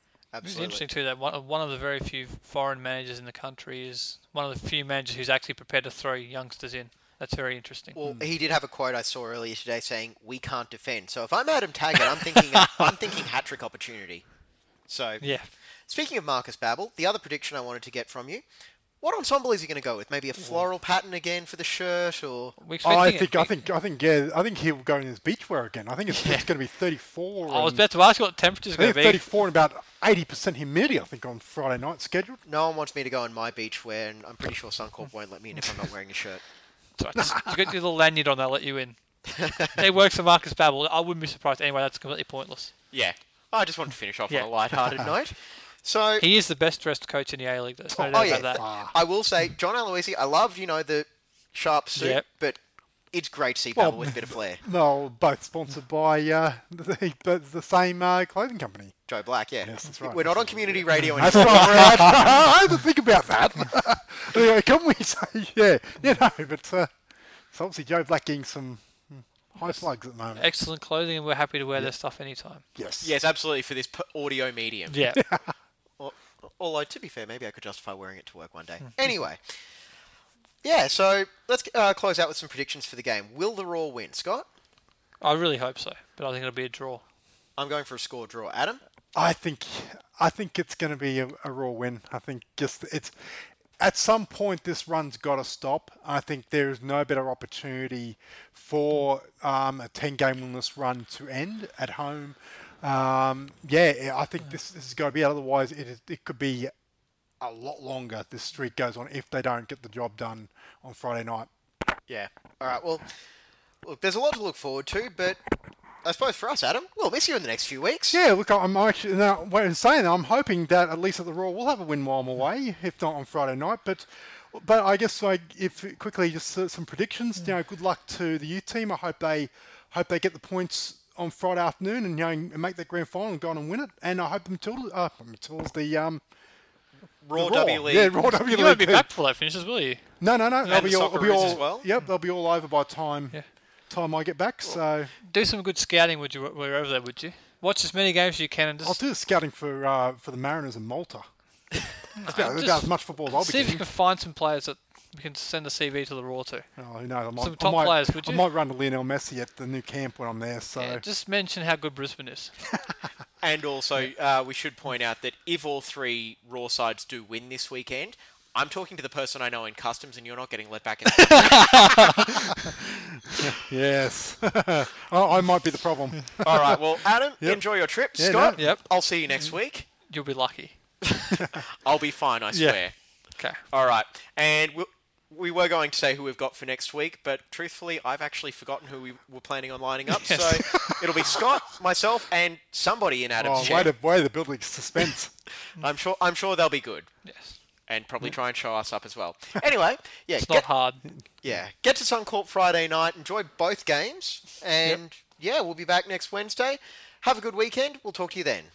It's interesting too that one, one of the very few foreign managers in the country is one of the few managers who's actually prepared to throw youngsters in. That's very interesting. Well, hmm. he did have a quote I saw earlier today saying, "We can't defend." So if I'm Adam Taggart, I'm thinking I'm thinking hat trick opportunity. So yeah. Speaking of Marcus Babbel, the other prediction I wanted to get from you, what ensemble is he going to go with? Maybe a floral pattern again for the shirt, or We Oh, I expecting think, it. I think, I think, yeah, I think he'll go in his beachwear again. I think it's, it's going to be 34. I was and- about to ask you what temperature's I going think to be. 34 and about 80% humidity. I think on Friday night scheduled. no one wants me to go in my beachwear, and I'm pretty sure Suncorp won't let me in if I'm not wearing a shirt. Sorry, just- you got your little lanyard on, they'll let you in. it works for Marcus Babbel. I wouldn't be surprised anyway. That's completely pointless. Yeah, I just wanted to finish off Yeah. on a light-hearted note. So, He is the best dressed coach in the A League. There's no oh doubt yeah, about that. I will say, John Aloisi, I loved you know the sharp suit, Yep. but it's great to see Well, Babbel with a bit of flair. No, both sponsored by uh, the, the, the same uh, clothing company. Joe Black, yeah. Yes, that's right. We're not on community radio That's anymore. right. I had to think about that. anyway, can we say, yeah, yeah, no, but uh, it's obviously Joe Black getting some high slugs at the moment. Excellent clothing, and we're happy to wear their stuff anytime. Yes. yes, absolutely for this audio medium. Yeah. Al- Although, to be fair, maybe I could justify wearing it to work one day. Anyway. Yeah, so let's uh, close out with some predictions for the game. Will the Roar win? Scott? I really hope so, but I think it'll be a draw. I'm going for a score draw. Adam? I think I think it's going to be a, a Roar win. I think just it's at some point this run's got to stop. I think there is no better opportunity for um, a ten game winless run to end at home. Um, yeah, I think this, this has got to be. Otherwise, it is, it could be a lot longer. This streak goes on if they don't get the job done on Friday night. Yeah. All right, well, look, there's a lot to look forward to, but I suppose for us, Adam, we'll miss you in the next few weeks. Yeah, look, I'm actually now. When saying that, I'm hoping that at least at the Royal we'll have a win while I'm away, if not on Friday night. But, but I guess like if quickly just some predictions. You know, good luck to the youth team. I hope they hope they get the points on Friday afternoon and you know and make that grand final and go on and win it. And I hope Matilda, uh, Matilda's the um Roar the Roar. W League. Yeah, Roar W League. You won't be back before that finishes, will you? No, no, no. They'll the be all, they'll be all as well? Yep, they'll be all over by time Yeah. time I get back. So Do some good scouting, would you? While you're over there, would you? Watch as many games as you can and I'll do the scouting for uh, for the Mariners in Malta. That's about, about as much football as I'll be see if you can find some players that We can send a CV to the Roar too. Oh, who knows? I might, Some I top might, players, would I you? might run to Lionel Messi at the Nou Camp when I'm there. So Yeah, just mention how good Brisbane is. And also, uh, we should point out that if all three Roar sides do win this weekend, I'm talking to the person I know in customs, and you're not getting let back in. yes, I, I might be the problem. all right. Well, Adam, Yep. enjoy your trip. Yeah, Scott, no. Yep. I'll see you next week. You'll be lucky. I'll be fine, I Yeah. swear. Okay. All right. And we'll, we were going to say who we've got for next week, but truthfully, I've actually forgotten who we were planning on lining up. Yes. So it'll be Scott, myself, and somebody in Adam's oh, chair. way to way to build suspense. I'm sure. I'm sure they'll be good, Yes. and probably try and show us up as well. Anyway, yeah, It's get, not hard. yeah, get to Suncorp Friday night. Enjoy both games, and yeah, we'll be back next Wednesday. Have a good weekend. We'll talk to you then.